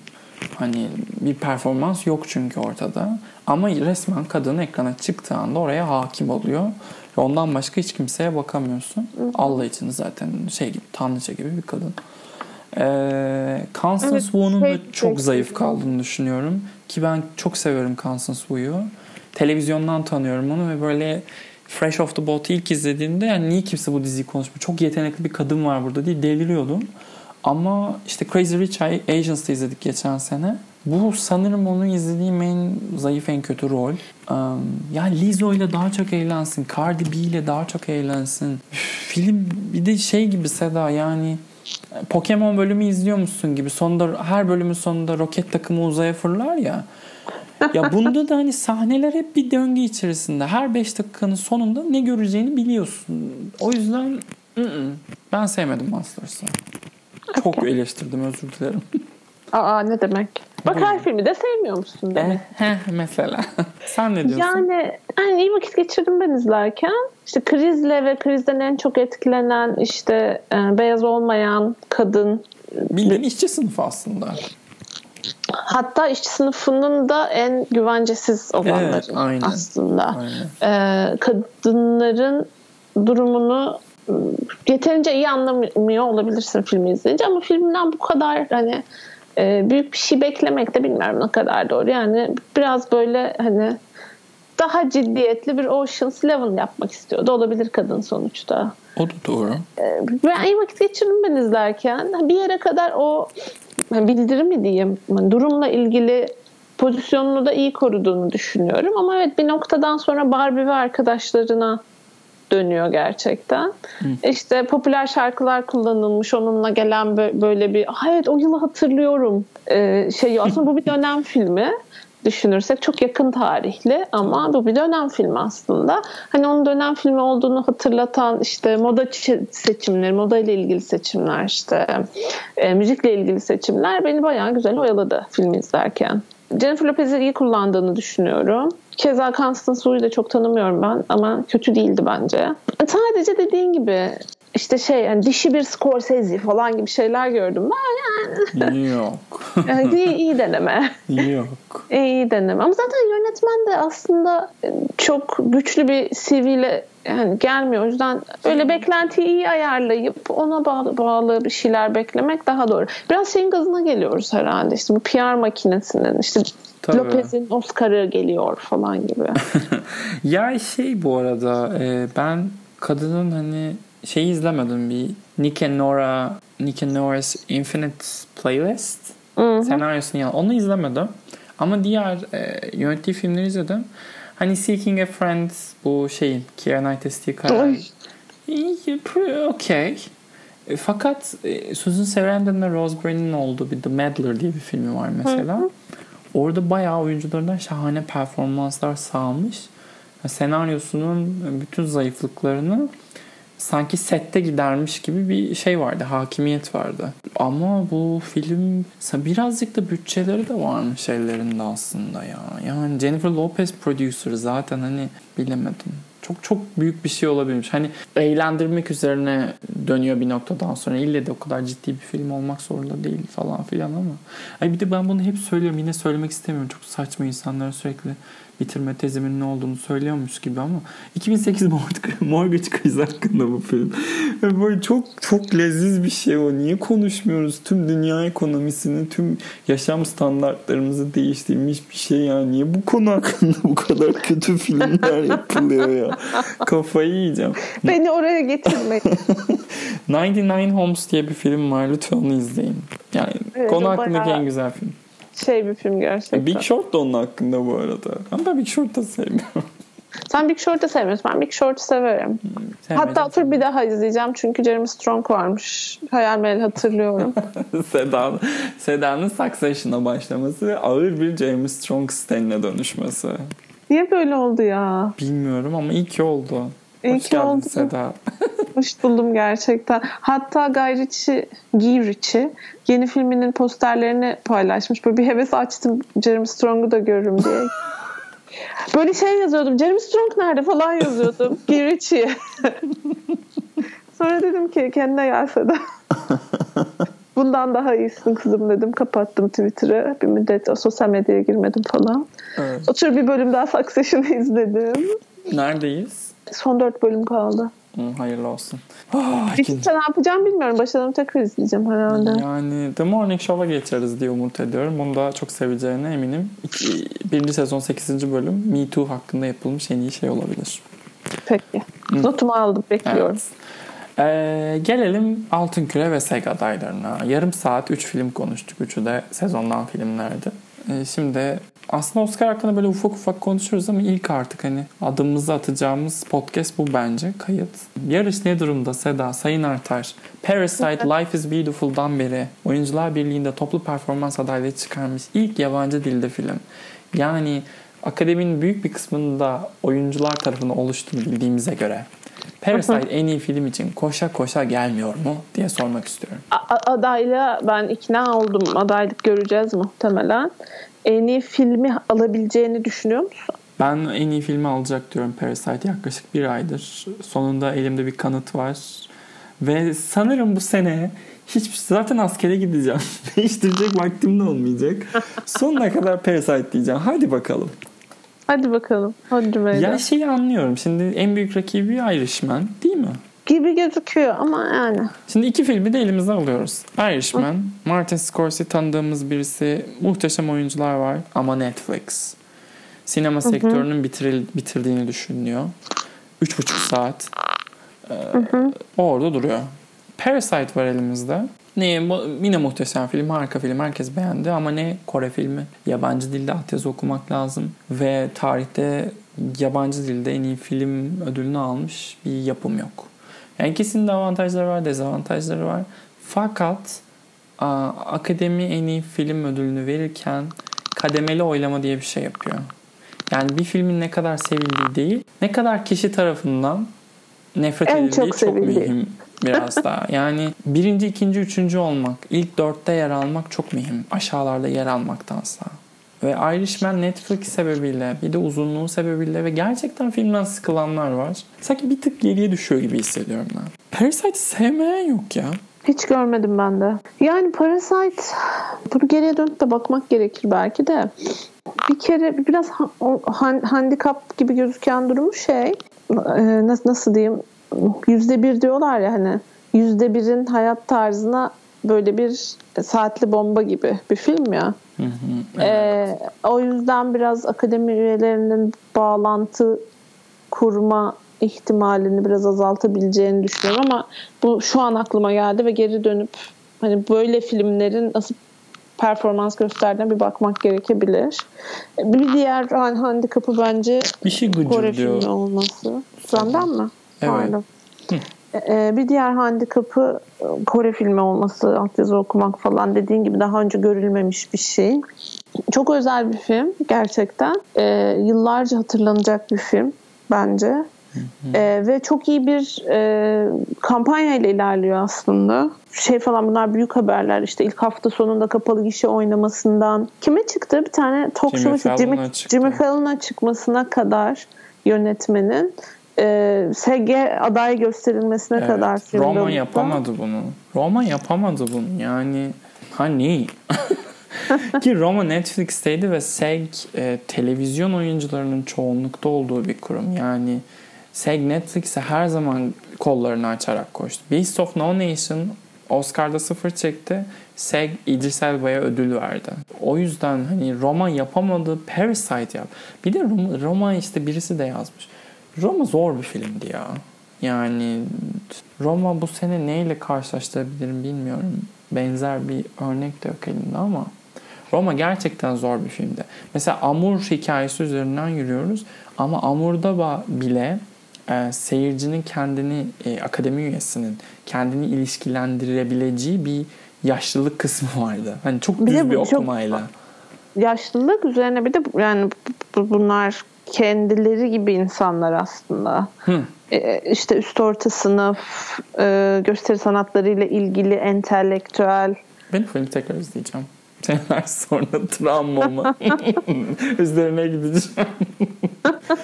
[SPEAKER 1] hani bir performans yok çünkü ortada. Ama resmen kadın ekrana çıktığı anda oraya hakim oluyor. Ondan başka hiç kimseye bakamıyorsun. Allah için zaten şey gibi tanrıça gibi bir kadın. Ee, Constance
[SPEAKER 2] Evet,
[SPEAKER 1] Wu'nun da
[SPEAKER 2] şey-
[SPEAKER 1] çok zayıf kaldığını düşünüyorum. Ki ben çok severim Constance Wu'yu. Televizyondan tanıyorum onu ve böyle Fresh Off the Boat'u ilk izlediğimde yani niye kimse bu diziyi konuşmuyor? Çok yetenekli bir kadın var burada diye deliriyordum. Ama işte Crazy Rich Asians'ta izledik geçen sene. Bu sanırım onu izlediğim en zayıf en kötü rol. Um, ya Lizzo ile daha çok eğlensin. Cardi B ile daha çok eğlensin. Üf, film bir de şey gibi Seda yani Pokemon bölümü izliyor musun gibi. Sonunda her bölümün sonunda roket takımı uzaya fırlar ya. ya bunda da hani sahneler hep bir döngü içerisinde. Her 5 dakikanın sonunda ne göreceğini biliyorsun. O yüzden ı-ı, ben sevmedim Masters'ı. Çok
[SPEAKER 2] Okay.
[SPEAKER 1] eleştirdim özür dilerim.
[SPEAKER 2] Aa ne demek? Bak her filmi de sevmiyor musun demek.
[SPEAKER 1] Eh, heh, mesela. Sen ne diyorsun?
[SPEAKER 2] Yani, yani iyi vakit geçirdim ben izlerken. İşte krizle ve krizden en çok etkilenen işte e, beyaz olmayan kadın
[SPEAKER 1] Bildiğin işçi sınıfı aslında.
[SPEAKER 2] hatta işçi sınıfının da en güvencesiz olanları
[SPEAKER 1] Evet, aynen.
[SPEAKER 2] aslında.
[SPEAKER 1] Aynen.
[SPEAKER 2] E, kadınların durumunu e, yeterince iyi anlamıyor olabilirsin filmi izleyince ama filmden bu kadar hani e, büyük bir şey beklemek de bilmiyorum ne kadar doğru. Yani biraz böyle hani daha ciddiyetli bir Ocean's Eleven yapmak istiyordu. Olabilir kadın sonuçta.
[SPEAKER 1] O da doğru.
[SPEAKER 2] Ben iyi vakit geçirdim ben izlerken. Bir yere kadar o bildirim mi diyeyim durumla ilgili pozisyonunu da iyi koruduğunu düşünüyorum. Ama evet bir noktadan sonra Barbie ve arkadaşlarına dönüyor gerçekten. İşte popüler şarkılar kullanılmış onunla gelen bö- böyle bir "Ah evet o yılı hatırlıyorum ee, şeyi aslında bu bir dönem filmi düşünürsek çok yakın tarihli ama bu bir dönem filmi aslında. Hani onun dönem filmi olduğunu hatırlatan işte moda seçimleri, moda ile ilgili seçimler işte e, müzikle ilgili seçimler beni bayağı güzel oyaladı filmi izlerken. Jennifer Lopez'i iyi kullandığını düşünüyorum. Keza Constance Wu'yu da çok tanımıyorum ben ama kötü değildi bence. Sadece dediğin gibi işte şey yani dişi bir Scorsese falan gibi şeyler gördüm. Yani
[SPEAKER 1] Yok.
[SPEAKER 2] yani iyi, iyi deneme.
[SPEAKER 1] Yok.
[SPEAKER 2] İyi deneme. Ama zaten yönetmen de aslında çok güçlü bir CV ile yani gelmiyor. O yüzden öyle beklentiyi iyi ayarlayıp ona bağlı, bağlı bir şeyler beklemek daha doğru. Biraz şeyin gazına geliyoruz herhalde. İşte bu PR makinesinin işte
[SPEAKER 1] Tabii.
[SPEAKER 2] Lopez'in Oscar'ı geliyor falan gibi.
[SPEAKER 1] Ya şey bu arada e, ben kadının hani şey izlemedim bir Nick and Nora Nick and Nora's Infinite Playlist senaryosunu ya onu izlemedim. Ama diğer e, yönettiği filmleri izledim. Hani Seeking a Friend bu şeyin Keira Knightley. İyi, pre- Okey. E, Fakat e, Susan Sarandon ve Rose Byrne'in olduğu bir The Meddler diye bir filmi var mesela. Orada bayağı oyuncularından şahane performanslar sağlamış. Senaryosunun bütün zayıflıklarını sanki sette gidermiş gibi bir şey vardı. Hakimiyet vardı. Ama bu film birazcık da bütçeleri de varmış ellerinde aslında ya. Yani Jennifer Lopez producer zaten hani bilemedim. Çok çok büyük bir şey olabilirmiş. Hani eğlendirmek üzerine dönüyor bir noktadan sonra. İlle de o kadar ciddi bir film olmak zorunda değil falan filan ama. Ay bir de ben bunu hep söylüyorum. Yine söylemek istemiyorum. Çok saçma insanlara sürekli bitirme tezimin ne olduğunu söylüyormuş gibi ama 2008 Mortgage, Crisis hakkında bu film. Böyle çok çok leziz bir şey o. Niye konuşmuyoruz? Tüm dünya ekonomisini, tüm yaşam standartlarımızı değiştirmiş bir şey ya. Niye bu konu hakkında bu kadar kötü filmler yapılıyor ya? Kafayı yiyeceğim.
[SPEAKER 2] Beni oraya getirmeyin.
[SPEAKER 1] 99 Homes diye bir film var. Lütfen onu izleyin. Yani
[SPEAKER 2] Evet,
[SPEAKER 1] konu hakkındaki
[SPEAKER 2] bayağı-
[SPEAKER 1] en güzel film.
[SPEAKER 2] Şey bir film gerçekten.
[SPEAKER 1] Big Short da onun hakkında bu arada. Ama ben Big Short da sevmiyorum.
[SPEAKER 2] Sen Big Short'u sevmiyorsun. Ben Big Short'u severim. Hatta
[SPEAKER 1] Sevmedim.
[SPEAKER 2] otur bir daha izleyeceğim. Çünkü Jeremy Strong varmış. Hayal meyil hatırlıyorum.
[SPEAKER 1] Seda'nın, Seda'nın Succession'a başlaması ve ağır bir James Strong Stan'e dönüşmesi.
[SPEAKER 2] Niye böyle oldu ya?
[SPEAKER 1] Bilmiyorum ama iyi ki oldu.
[SPEAKER 2] İyi
[SPEAKER 1] Hoş
[SPEAKER 2] ki
[SPEAKER 1] geldin
[SPEAKER 2] oldu.
[SPEAKER 1] Seda.
[SPEAKER 2] Hoş buldum gerçekten. Hatta Guy Ritchie, Guy Ritchie yeni filminin posterlerini paylaşmış. Böyle bir heves açtım Jeremy Strong'u da görürüm diye. Böyle şey yazıyordum. Jeremy Strong nerede falan yazıyordum. Guy Ritchie. Sonra dedim ki kendine gel Seda. Bundan daha iyisin kızım dedim. Kapattım Twitter'ı. Bir müddet o sosyal medyaya girmedim falan.
[SPEAKER 1] Evet.
[SPEAKER 2] Otur bir bölüm daha Succession'ı izledim.
[SPEAKER 1] Neredeyiz?
[SPEAKER 2] Son dört bölüm kaldı.
[SPEAKER 1] Hı, hayırlı olsun. Ah,
[SPEAKER 2] Hiç
[SPEAKER 1] ikinci-
[SPEAKER 2] ne yapacağım bilmiyorum. Başladım tekrar izleyeceğim herhalde.
[SPEAKER 1] Yani The Morning Show'a geçeriz diye umut ediyorum. Bunu da çok seveceğine eminim. İki, birinci sezon 8. bölüm Me Too hakkında yapılmış en iyi şey olabilir.
[SPEAKER 2] Peki. Notumu aldım. Bekliyorum.
[SPEAKER 1] Evet. Ee, gelelim Altın Küre ve SEG adaylarına. Yarım saat 3 film konuştuk. Üçü de sezondan filmlerdi. e, şimdi aslında Oscar hakkında böyle ufak ufak konuşuyoruz ama ilk artık hani adımımızı atacağımız podcast bu bence kayıt. Yarış ne durumda Seda Sayın Artar? Parasite Life is Beautiful'dan beri Oyuncular Birliği'nde toplu performans adaylığı çıkarmış ilk yabancı dilde film. Yani akademinin büyük bir kısmında oyuncular tarafından oluştuğunu bildiğimize göre Parasite en iyi film için koşa koşa gelmiyor mu diye sormak istiyorum.
[SPEAKER 2] A- adayla ben ikna oldum. Adaylık göreceğiz muhtemelen. En iyi filmi alabileceğini düşünüyor musun?
[SPEAKER 1] Ben en iyi filmi alacak diyorum Parasite yaklaşık bir aydır. Sonunda elimde bir kanıt var. Ve sanırım bu sene hiç zaten askere gideceğim. Değiştirecek vaktim de olmayacak. Sonuna kadar Parasite diyeceğim. Hadi bakalım.
[SPEAKER 2] Hadi bakalım. Hadi
[SPEAKER 1] Ya
[SPEAKER 2] Meydan.
[SPEAKER 1] şeyi anlıyorum. Şimdi en büyük rakibi Irishman değil mi?
[SPEAKER 2] Gibi gözüküyor ama yani.
[SPEAKER 1] Şimdi iki filmi de elimize alıyoruz. Irishman, Martin Scorsese tanıdığımız birisi. Muhteşem oyuncular var ama Netflix. Sinema sektörünün bitiril, bitirdiğini düşünüyor. Üç buçuk saat. Ee, orada duruyor. Parasite var elimizde. Ne, yine muhteşem film, harika film. Herkes beğendi ama ne Kore filmi. Yabancı dilde altyazı okumak lazım. Ve tarihte yabancı dilde en iyi film ödülünü almış bir yapım yok. Yani ikisinin de avantajları var, dezavantajları var. Fakat aa, akademi en iyi film ödülünü verirken kademeli oylama diye bir şey yapıyor. Yani bir filmin ne kadar sevildiği değil, ne kadar kişi tarafından nefret
[SPEAKER 2] En
[SPEAKER 1] edildiği
[SPEAKER 2] çok
[SPEAKER 1] çok, mühim biraz daha. Yani birinci, ikinci, üçüncü olmak, ilk dörtte yer almak çok mühim. Aşağılarda yer almaktansa. Ve Irishman Netflix sebebiyle bir de uzunluğu sebebiyle ve gerçekten filmden sıkılanlar var. Sanki bir tık geriye düşüyor gibi hissediyorum ben. Parasite'i sevmeyen yok ya.
[SPEAKER 2] Hiç görmedim ben de. Yani Parasite bunu geriye dönüp de bakmak gerekir belki de. Bir kere biraz han- handikap gibi gözüken durumu şey e, nasıl, nasıl diyeyim yüzde bir diyorlar ya hani yüzde birin hayat tarzına böyle bir saatli bomba gibi bir film ya.
[SPEAKER 1] Hı hı.
[SPEAKER 2] Ee, o yüzden biraz akademi üyelerinin bağlantı kurma ihtimalini biraz azaltabileceğini düşünüyorum ama bu şu an aklıma geldi ve geri dönüp hani böyle filmlerin nasıl performans gösterdiğine bir bakmak gerekebilir. Bir diğer han- handikapı bence
[SPEAKER 1] Bir şey
[SPEAKER 2] Kore filmi olması. Senden mi?
[SPEAKER 1] Evet.
[SPEAKER 2] Pardon. Ee, bir diğer handikapı e, Kore filmi olması, altyazı okumak falan dediğin gibi daha önce görülmemiş bir şey. Çok özel bir film gerçekten. Ee, yıllarca hatırlanacak bir film bence. Ee, ve çok iyi bir e, kampanya ile ilerliyor aslında. Şey falan bunlar büyük haberler işte ilk hafta sonunda kapalı gişe oynamasından. Kime çıktı? Bir tane talk
[SPEAKER 1] Jimmy
[SPEAKER 2] show
[SPEAKER 1] Fallon'a
[SPEAKER 2] Jimmy. Jimmy Fallon'a çıkmasına kadar yönetmenin e, SG aday gösterilmesine
[SPEAKER 1] Evet,
[SPEAKER 2] kadar filmde
[SPEAKER 1] Roma yapamadı bunu. Roma yapamadı bunu. Yani hani ki Roma Netflix'teydi ve SEG e, televizyon oyuncularının çoğunlukta olduğu bir kurum. Yani SEG Netflix'e her zaman kollarını açarak koştu. Beast of No Nation Oscar'da sıfır çekti. SEG İdris Elba'ya ödül verdi. O yüzden hani Roma yapamadı. Parasite yap. Bir de Roma, Roma işte birisi de yazmış. Roma zor bir filmdi ya. Yani Roma bu sene neyle karşılaştırabilirim bilmiyorum. Benzer bir örnek de yok elimde ama Roma gerçekten zor bir filmdi. Mesela Amur hikayesi üzerinden yürüyoruz ama Amur'da bile e, seyircinin kendini e, akademi üyesinin kendini ilişkilendirebileceği bir yaşlılık kısmı vardı. Hani çok
[SPEAKER 2] Bir
[SPEAKER 1] düz bir
[SPEAKER 2] bu çok-
[SPEAKER 1] okumayla.
[SPEAKER 2] Yaşlılık üzerine bir de yani bu- bunlar kendileri gibi insanlar aslında.
[SPEAKER 1] Hı.
[SPEAKER 2] E, işte üst orta sınıf, e, gösteri sanatlarıyla ilgili entelektüel.
[SPEAKER 1] Ben filmi tekrar izleyeceğim. Seneler sonra travmama üzerine gideceğim.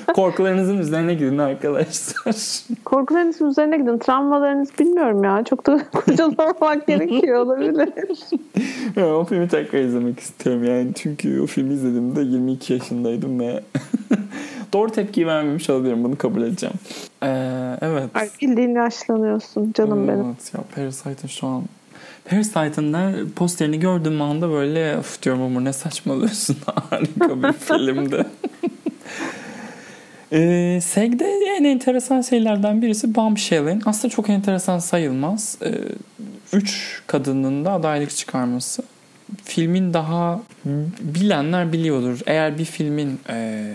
[SPEAKER 1] Korkularınızın üzerine gidin arkadaşlar.
[SPEAKER 2] Korkularınızın üzerine gidin. Travmalarınız bilmiyorum ya. Çok da kurcalamak gerekiyor olabilir.
[SPEAKER 1] Ya, o filmi tekrar izlemek istiyorum yani. Çünkü o filmi izlediğimde 22 yaşındaydım ve doğru tepkiyi vermemiş olabilirim. Bunu kabul edeceğim. Ee, evet.
[SPEAKER 2] Ay, bildiğin yaşlanıyorsun canım benim.
[SPEAKER 1] Evet ya Parasite'ın şu an Parasite'ın da posterini gördüğüm anda böyle of diyorum Umur ne saçmalıyorsun harika bir filmdi. Ee, SEG'de en enteresan şeylerden birisi Bombshell'in aslında çok enteresan sayılmaz. Ee, üç kadının da adaylık çıkarması. filmin daha bilenler biliyordur. Eğer bir filmin e,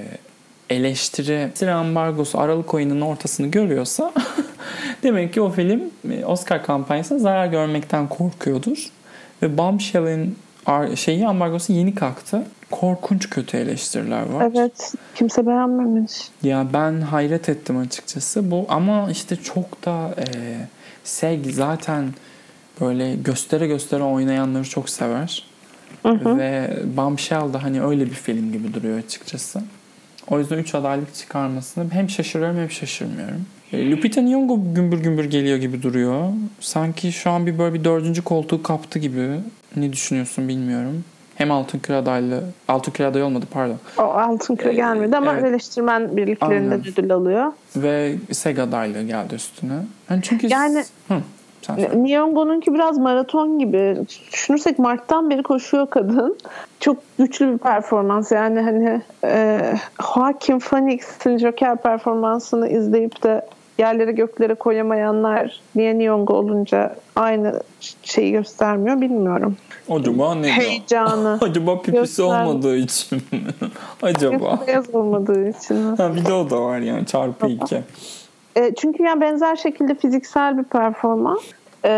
[SPEAKER 1] eleştiri ambargosu Aralık ayının ortasını görüyorsa demek ki o film e, Oscar kampanyasına zarar görmekten korkuyordur. Ve Bombshell'in şeyi ambargosu yeni kalktı. Korkunç kötü eleştiriler var.
[SPEAKER 2] Evet. Kimse beğenmemiş.
[SPEAKER 1] Ya ben hayret ettim açıkçası. Bu ama işte çok da e, Seg zaten böyle göstere göstere oynayanları çok sever. Hı hı. Ve Bombshell da hani öyle bir film gibi duruyor açıkçası. O yüzden 3 adaylık çıkarmasını hem şaşırıyorum hem şaşırmıyorum. E, Lupita Nyong'o gümbür gümbür geliyor gibi duruyor. Sanki şu an bir böyle bir dördüncü koltuğu kaptı gibi. Ne düşünüyorsun bilmiyorum. Hem Altın Küre adaylı, Altın Küre adayı olmadı pardon.
[SPEAKER 2] O Altın Küre gelmedi ama evet. eleştirmen birliklerinde Aynen. ödül alıyor.
[SPEAKER 1] Ve Sega adaylığı geldi üstüne. Yani çünkü...
[SPEAKER 2] Yani... Hı. Nyong'o'nunki biraz maraton gibi. Düşünürsek Mart'tan beri koşuyor kadın. Çok güçlü bir performans. Yani hani e, Joaquin Phoenix'in Joker performansını izleyip de yerlere göklere koyamayanlar niye Nyong'o olunca aynı şeyi göstermiyor bilmiyorum.
[SPEAKER 1] Acaba ne?
[SPEAKER 2] Heyecanı.
[SPEAKER 1] Acaba pipisi göster... olmadığı için mi? Acaba.
[SPEAKER 2] Beyaz olmadığı için
[SPEAKER 1] Ha, bir de o da var yani çarpı iki.
[SPEAKER 2] E, çünkü yani benzer şekilde fiziksel bir performans. E,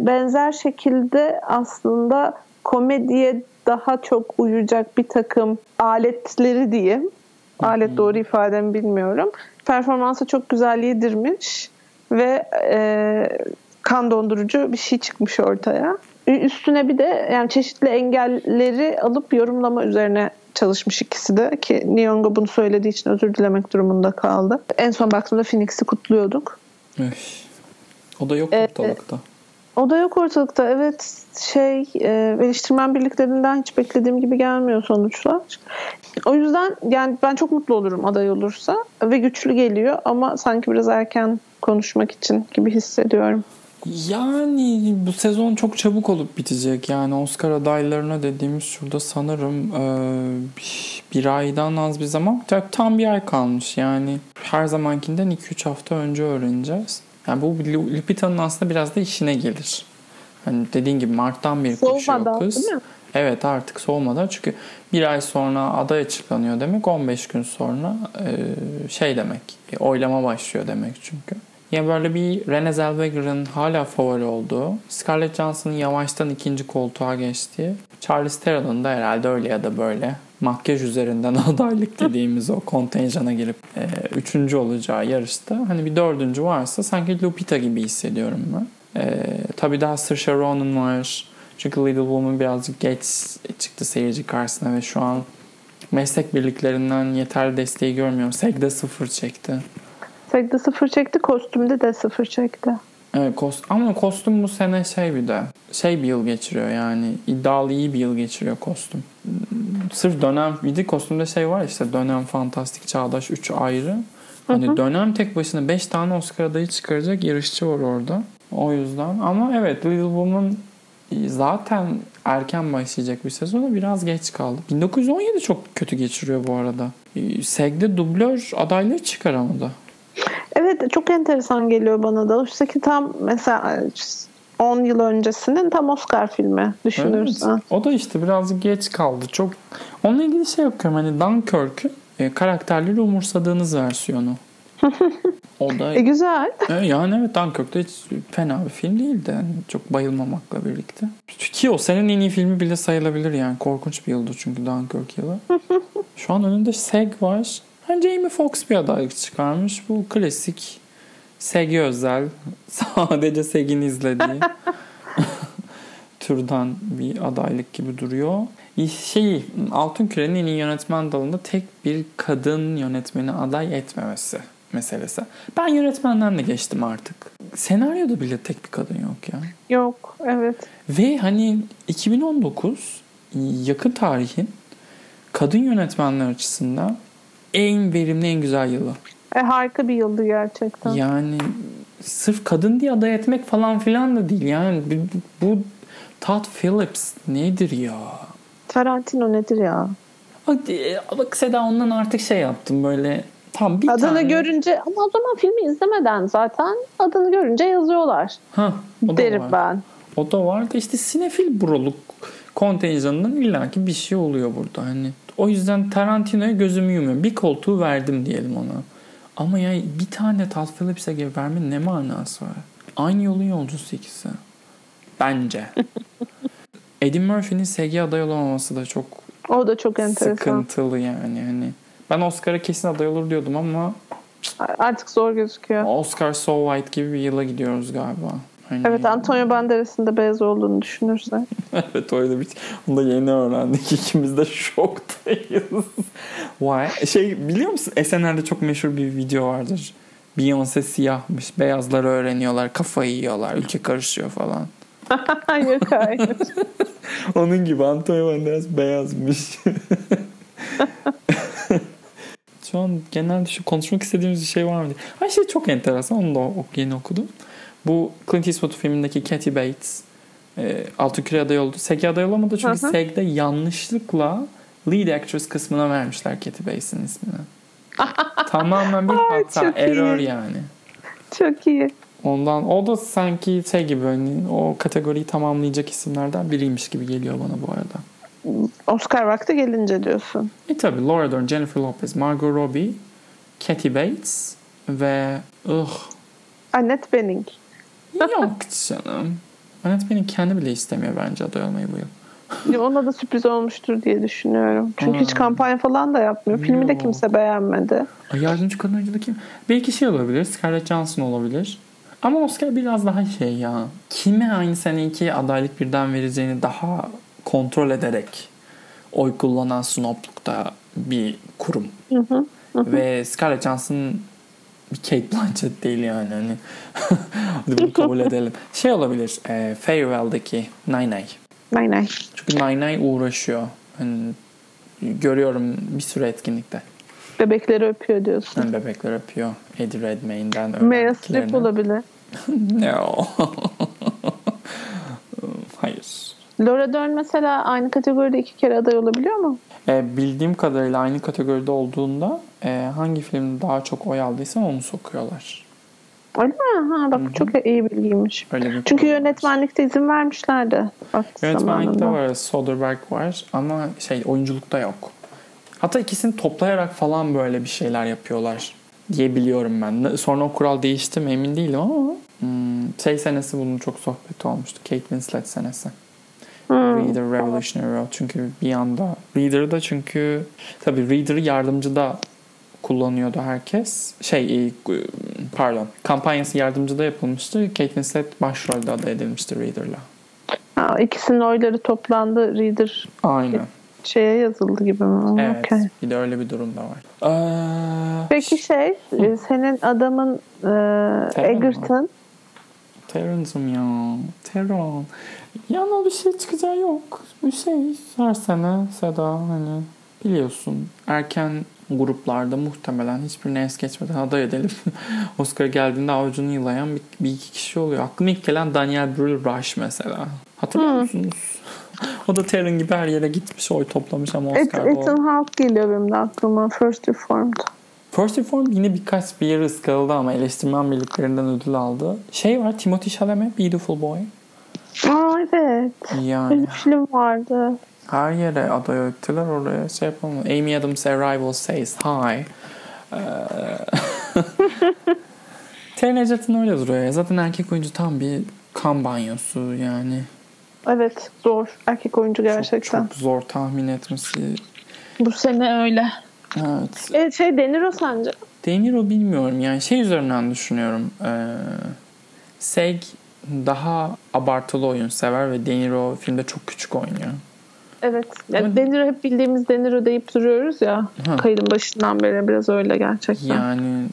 [SPEAKER 2] benzer şekilde aslında komediye daha çok uyacak bir takım aletleri diyeyim. Alet doğru ifademi bilmiyorum. Performansı çok güzel yedirmiş ve e, kan dondurucu bir şey çıkmış ortaya. Üstüne bir de yani çeşitli engelleri alıp yorumlama üzerine çalışmış ikisi de ki Nyong'o bunu söylediği için özür dilemek durumunda kaldı. En son baktığımda Phoenix'i kutluyorduk.
[SPEAKER 1] Öf. O da yok ee, ortalıkta.
[SPEAKER 2] O da yok ortalıkta. Evet şey e, eleştirmen birliklerinden hiç beklediğim gibi gelmiyor sonuçlar. O yüzden yani ben çok mutlu olurum aday olursa ve güçlü geliyor ama sanki biraz erken konuşmak için gibi hissediyorum.
[SPEAKER 1] Yani bu sezon çok çabuk olup bitecek. Yani Oscar adaylarına dediğimiz şurada sanırım e, bir aydan az bir zaman. Tam bir ay kalmış. Yani her zamankinden 2-3 hafta önce öğreneceğiz. Yani bu Lupita'nın aslında biraz da işine gelir. Hani dediğin gibi Mart'tan beri koşuyor kız. Değil mi? Evet artık soğumadan çünkü bir ay sonra aday açıklanıyor demek 15 gün sonra e, şey demek oylama başlıyor demek çünkü. Yani böyle bir Renée Zellweger'ın hala favori olduğu, Scarlett Johansson'ın yavaştan ikinci koltuğa geçtiği, Charlize Theron'un da herhalde öyle ya da böyle makyaj üzerinden adaylık dediğimiz o kontenjana girip e, üçüncü olacağı yarışta hani bir dördüncü varsa sanki Lupita gibi hissediyorum ben. E, tabii daha Saoirse Ronan var. Çünkü Little Woman birazcık geç çıktı seyirci karşısına ve şu an meslek birliklerinden yeterli desteği görmüyorum. Seg'de sıfır çekti.
[SPEAKER 2] Seg'de sıfır çekti, kostümde de sıfır çekti.
[SPEAKER 1] Evet, kost ama kostüm bu sene şey bir de şey bir yıl geçiriyor yani iddialı iyi bir yıl geçiriyor kostüm. Sırf dönem bir de kostümde şey var işte dönem fantastik çağdaş 3 ayrı. Hani hı hı. dönem tek başına 5 tane Oscar adayı çıkaracak yarışçı var orada. O yüzden ama evet Little Woman zaten erken başlayacak bir sezonu biraz geç kaldı. 1917 çok kötü geçiriyor bu arada. Seg'de dublör adayları çıkaramadı.
[SPEAKER 2] Evet çok enteresan geliyor bana da. Oysa ki tam mesela 10 yıl öncesinin tam Oscar filmi düşünürsen. Evet.
[SPEAKER 1] O da işte birazcık geç kaldı. Çok onunla ilgili şey yapıyorum. Hani Dunkirk'ün e, karakterleri umursadığınız versiyonu.
[SPEAKER 2] o da e, güzel.
[SPEAKER 1] E, yani evet Dunkirk de hiç fena bir film değildi. Yani çok bayılmamakla birlikte. Ki o senin en iyi filmi bile sayılabilir yani. Korkunç bir yıldı çünkü Dunkirk yılı. Şu an önünde Seg var. Yani Jamie Foxx bir adaylık çıkarmış. Bu klasik Segi özel. Sadece Segi'ni izlediği türden bir adaylık gibi duruyor. Şey, Altın Küre'nin en iyi yönetmen dalında tek bir kadın yönetmeni aday etmemesi meselesi. Ben yönetmenden de geçtim artık. Senaryoda bile tek bir kadın yok ya.
[SPEAKER 2] Yok, evet.
[SPEAKER 1] Ve hani 2019 yakın tarihin kadın yönetmenler açısından en verimli, en güzel yılı.
[SPEAKER 2] E, harika bir yıldı gerçekten.
[SPEAKER 1] Yani sırf kadın diye aday etmek falan filan da değil. Yani bu, bu Todd Phillips nedir ya?
[SPEAKER 2] Tarantino nedir ya?
[SPEAKER 1] Bak, bak Seda ondan artık şey yaptım böyle tam bir
[SPEAKER 2] adını
[SPEAKER 1] tane.
[SPEAKER 2] görünce ama o zaman filmi izlemeden zaten adını görünce yazıyorlar.
[SPEAKER 1] Ha,
[SPEAKER 2] o derim var. ben.
[SPEAKER 1] O da vardı işte sinefil broluk kontenjanının illaki bir şey oluyor burada. Hani o yüzden Tarantino'ya gözümü yumuyorum. Bir koltuğu verdim diyelim ona. Ama ya bir tane Todd Phillips'e vermenin ne manası var? Aynı yolun yolcusu ikisi. Bence. Eddie Murphy'nin SG aday olamaması da çok
[SPEAKER 2] O da çok enteresan.
[SPEAKER 1] sıkıntılı yani. Hani ben Oscar'a kesin aday olur diyordum ama
[SPEAKER 2] Artık zor gözüküyor.
[SPEAKER 1] Oscar So White gibi bir yıla gidiyoruz galiba. Hani...
[SPEAKER 2] Evet Antonio Banderas'ın da beyaz olduğunu düşünürsek.
[SPEAKER 1] evet öyle bir Onu da yeni öğrendik. İkimiz de şoktayız. Why? Şey biliyor musun? SNL'de çok meşhur bir video vardır. Beyoncé siyahmış. Beyazları öğreniyorlar. Kafayı yiyorlar. Ülke karışıyor falan.
[SPEAKER 2] Yok hayır.
[SPEAKER 1] Onun gibi Antonio Banderas beyazmış. şu an genelde şu konuşmak istediğimiz bir şey var mı diye. Ay şey çok enteresan. Onu da yeni okudum. Bu Clint Eastwood filmindeki Kathy Bates e, Altın aday oldu. SEG aday olamadı çünkü
[SPEAKER 2] Hı hı.
[SPEAKER 1] SEG'de yanlışlıkla lead actress kısmına vermişler Kathy Bates'in ismini. Tamamen bir
[SPEAKER 2] Ay,
[SPEAKER 1] hata,
[SPEAKER 2] çok iyi.
[SPEAKER 1] error yani.
[SPEAKER 2] Çok iyi.
[SPEAKER 1] Ondan o da sanki şey gibi hani o kategoriyi tamamlayacak isimlerden biriymiş gibi geliyor bana bu arada.
[SPEAKER 2] Oscar vakti gelince diyorsun.
[SPEAKER 1] E tabi Laura Dern, Jennifer Lopez, Margot Robbie, Kathy Bates ve ıh
[SPEAKER 2] Annette Bening.
[SPEAKER 1] Yok canım. Annette Bening kendi bile istemiyor bence aday olmayı bu yıl.
[SPEAKER 2] Ya Ona da sürpriz olmuştur diye düşünüyorum. Çünkü hiç
[SPEAKER 1] Hmm.
[SPEAKER 2] kampanya falan da yapmıyor. Filmi de
[SPEAKER 1] Yok.
[SPEAKER 2] kimse beğenmedi.
[SPEAKER 1] Ay, Yardımcı kadın oyuncu da kim? Belki şey olabilir. Scarlett Johansson olabilir. Ama Oscar biraz daha şey ya. Kime aynı sene iki adaylık birden vereceğini daha kontrol ederek oy kullanan snoblukta bir kurum.
[SPEAKER 2] Hı hı.
[SPEAKER 1] Ve Scarlett Johansson bir Kate Blanchett değil yani. Hani Hadi bunu kabul edelim. Şey olabilir. E, Farewell'daki Nine Nine.
[SPEAKER 2] Nay nay.
[SPEAKER 1] Çünkü Nine Nine uğraşıyor. Hani görüyorum bir sürü etkinlikte.
[SPEAKER 2] Bebekleri öpüyor diyorsun.
[SPEAKER 1] Yani bebekler öpüyor. Eddie Redmayne'den
[SPEAKER 2] Meryl Streep
[SPEAKER 1] öğrendiklerini.
[SPEAKER 2] olabilir.
[SPEAKER 1] No. Hayır.
[SPEAKER 2] Laura Dern mesela aynı kategoride iki kere aday olabiliyor mu?
[SPEAKER 1] E, bildiğim kadarıyla aynı kategoride olduğunda e, hangi film daha çok oy aldıysa onu sokuyorlar.
[SPEAKER 2] Öyle mi? Ha, bak çok iyi bilgiymiş.
[SPEAKER 1] Öyle bir
[SPEAKER 2] Çünkü
[SPEAKER 1] var.
[SPEAKER 2] yönetmenlikte izin vermişlerdi.
[SPEAKER 1] Yönetmenlikte
[SPEAKER 2] zamanında.
[SPEAKER 1] var. Soderbergh var ama şey oyunculukta yok. Hatta ikisini toplayarak falan böyle bir şeyler yapıyorlar diye biliyorum ben. Sonra o kural değişti mi emin değilim ama hmm, şey senesi bunun çok sohbeti olmuştu. Kate Winslet senesi.
[SPEAKER 2] Hmm.
[SPEAKER 1] Reader Revolutionary Road. Çünkü bir anda Reader'da çünkü tabii Reader'ı yardımcıda kullanıyordu herkes. Şey e, pardon kampanyası yardımcıda yapılmıştı. Kate Winslet başrolde aday edilmişti Reader'la.
[SPEAKER 2] Ha, ikisinin oyları toplandı. Reader
[SPEAKER 1] Aynen.
[SPEAKER 2] şeye yazıldı gibi mi?
[SPEAKER 1] Evet.
[SPEAKER 2] Okey.
[SPEAKER 1] Bir de öyle bir durum da var. Ee,
[SPEAKER 2] Peki şey e, senin adamın e? Egerton
[SPEAKER 1] Terrance'ım ya. Terran. Yana bir şey çıkacağı yok. Bir şey her sene Seda hani biliyorsun erken gruplarda muhtemelen hiçbirine es geçmeden aday edelim. Oscar geldiğinde avucunu yılayan bir, bir iki kişi oluyor. Aklıma ilk gelen Daniel Brühl-Rush mesela. Hatırlıyor musunuz? o da Terran gibi her yere gitmiş oy toplamış ama Oscar'da
[SPEAKER 2] Ethan Hawke geliyor benim de aklıma. First Reformed.
[SPEAKER 1] First Reformed yine birkaç bir yere ıskaladı ama eleştirmen birliklerinden ödül aldı. Şey var Timothy Chalamet Beautiful Boy.
[SPEAKER 2] Aa evet.
[SPEAKER 1] Yani
[SPEAKER 2] Bir film vardı.
[SPEAKER 1] her yere aday ettiler oraya şey yapalım. Amy Adams Arrival Says Hi. Ee, Taron Egerton öyle duruyor ya. Zaten erkek oyuncu tam bir kan banyosu yani.
[SPEAKER 2] Evet zor. Erkek oyuncu gerçekten.
[SPEAKER 1] Çok zor tahmin etmesi.
[SPEAKER 2] Bu sene öyle.
[SPEAKER 1] Evet.
[SPEAKER 2] E, şey denir o sence?
[SPEAKER 1] De Niro bilmiyorum yani şey üzerinden düşünüyorum. Ee, Seg daha abartılı oyun sever ve De Niro filmde çok küçük oynuyor.
[SPEAKER 2] Evet. Yani De Niro hep bildiğimiz De Niro deyip duruyoruz ya.
[SPEAKER 1] Ha.
[SPEAKER 2] Kaydın başından beri biraz öyle gerçekten.
[SPEAKER 1] Yani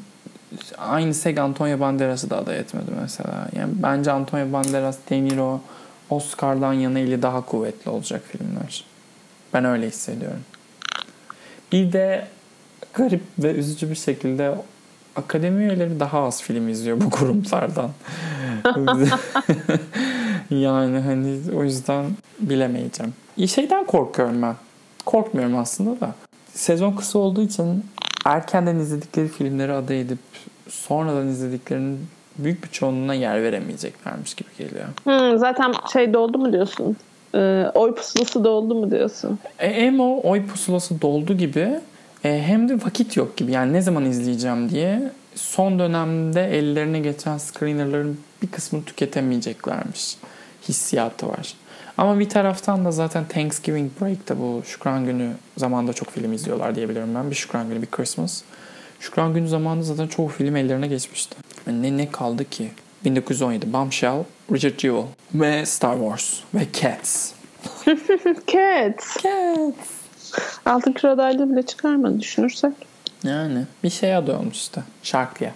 [SPEAKER 1] aynı Seg Antonio Banderas'ı da aday etmedi mesela. Yani bence Antonio Banderas, De Niro Oscar'dan yana eli daha kuvvetli olacak filmler. Ben öyle hissediyorum. Bir de garip ve üzücü bir şekilde akademi üyeleri daha az film izliyor bu kurumlardan. yani hani o yüzden bilemeyeceğim. İyi şeyden korkuyorum ben. Korkmuyorum aslında da. Sezon kısa olduğu için erkenden izledikleri filmleri aday edip sonradan izlediklerinin büyük bir çoğunluğuna yer veremeyeceklermiş gibi geliyor.
[SPEAKER 2] Hmm, zaten şey doldu mu diyorsun? e, oy pusulası doldu mu diyorsun?
[SPEAKER 1] E, hem o oy pusulası doldu gibi e, hem de vakit yok gibi. Yani ne zaman izleyeceğim diye son dönemde ellerine geçen screenerların bir kısmını tüketemeyeceklermiş hissiyatı var. Ama bir taraftan da zaten Thanksgiving break'te bu Şükran Günü zamanında çok film izliyorlar diyebilirim ben. Bir Şükran Günü, bir Christmas. Şükran Günü zamanında zaten çoğu film ellerine geçmişti. Ne, ne kaldı ki? 1917 Bombshell, Richard Jewell ve Star Wars ve Cats.
[SPEAKER 2] Cats.
[SPEAKER 1] Cats.
[SPEAKER 2] Altın Küre adaylığı bile çıkarmadı düşünürsek.
[SPEAKER 1] Yani bir şeye adı olmuş işte. Şarkıya.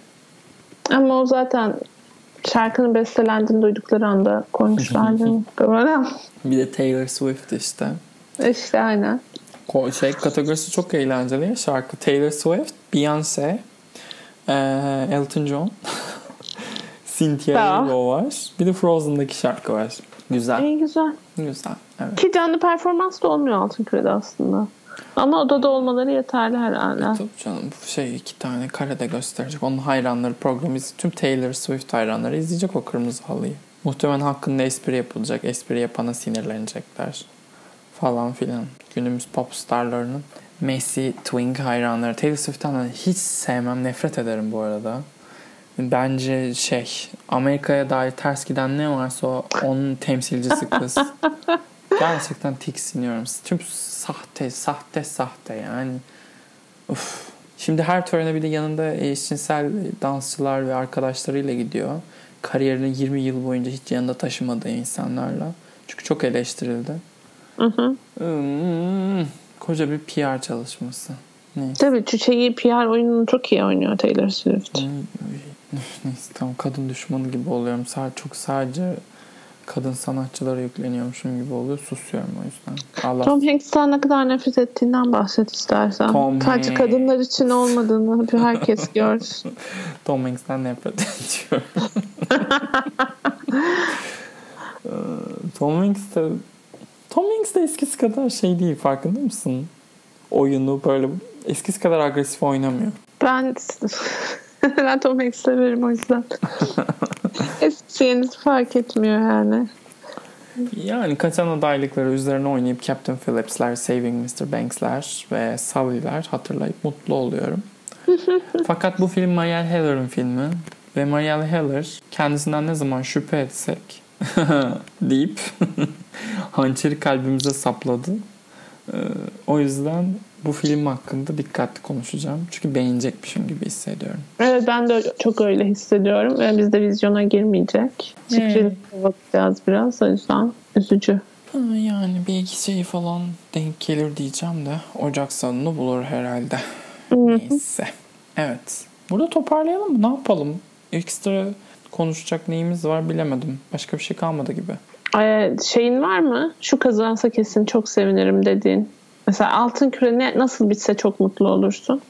[SPEAKER 2] Ama o zaten şarkının bestelendiğini duydukları anda koymuşlardı. Muhtemelen.
[SPEAKER 1] Bir de Taylor Swift işte.
[SPEAKER 2] işte aynen.
[SPEAKER 1] Şey kategorisi çok eğlenceli. Şarkı Taylor Swift, Beyoncé, Elton John, Cynthia. Erivo var. Bir de Frozen'daki şarkı var. Güzel.
[SPEAKER 2] İyi güzel.
[SPEAKER 1] Güzel. Evet.
[SPEAKER 2] Ki canlı performans da olmuyor Altın Küre'de aslında. Ama odada olmaları yeterli herhalde.
[SPEAKER 1] Tabii canım bu şey iki tane karede gösterecek. Onun hayranları programı tüm Taylor Swift hayranları izleyecek o kırmızı halıyı. Muhtemelen hakkında espri yapılacak. Espri yapana sinirlenecekler. Falan filan. Günümüz pop starlarının Messi, Twink hayranları. Taylor Swift'ten hiç sevmem. Nefret ederim bu arada. Bence şey Amerika'ya dair ters giden ne varsa o onun temsilcisi kız. Gerçekten tiksiniyorum. Tüm sahte, sahte, sahte yani. Uf. Şimdi her törene bir de yanında eşcinsel dansçılar ve arkadaşlarıyla gidiyor. Kariyerini 20 yıl boyunca hiç yanında taşımadığı insanlarla. Çünkü çok eleştirildi.
[SPEAKER 2] Hı hı.
[SPEAKER 1] Hmm, koca bir PR çalışması. Neyse.
[SPEAKER 2] Tabii Çiçeği PR oyununu çok iyi oynuyor Taylor Swift.
[SPEAKER 1] Neyse tamam kadın düşmanı gibi oluyorum. Sadece, çok sadece kadın sanatçılara yükleniyormuşum gibi oluyor. Susuyorum o yüzden. Allah
[SPEAKER 2] Tom Hanks'ten ne kadar nefret ettiğinden bahset istersen.
[SPEAKER 1] Tom
[SPEAKER 2] Sadece
[SPEAKER 1] Hanks.
[SPEAKER 2] kadınlar için olmadığını bir herkes görsün.
[SPEAKER 1] Tom Hanks'ten nefret ediyorum. Tom Hanks de Tom Hanks de eskisi kadar şey değil farkında mısın? Oyunu böyle eskisi kadar agresif oynamıyor.
[SPEAKER 2] Ben ben Tom Hanks'i severim o yüzden. Eskisi yenisi fark etmiyor yani.
[SPEAKER 1] Yani kaçan adaylıkları üzerine oynayıp Captain Phillips'ler, Saving Mr. Banks'ler ve Sully'ler hatırlayıp mutlu oluyorum. Fakat bu film Marielle Heller'ın filmi ve Marielle Heller kendisinden ne zaman şüphe etsek deyip hançeri kalbimize sapladı. Ee, o yüzden bu film hakkında dikkatli konuşacağım. Çünkü beğenecekmişim gibi hissediyorum.
[SPEAKER 2] Evet ben de çok öyle hissediyorum. Ve bizde vizyona girmeyecek. Sürpriz bakacağız biraz. O yüzden üzücü.
[SPEAKER 1] Yani bir iki şey falan denk gelir diyeceğim de Ocak sonunu bulur herhalde. Neyse. Evet. Burada toparlayalım mı? Ne yapalım? Ekstra konuşacak neyimiz var bilemedim. Başka bir şey kalmadı gibi.
[SPEAKER 2] Ay, şeyin var mı? Şu kazansa kesin çok sevinirim dediğin. Mesela altın küre ne, nasıl bitse çok mutlu olursun.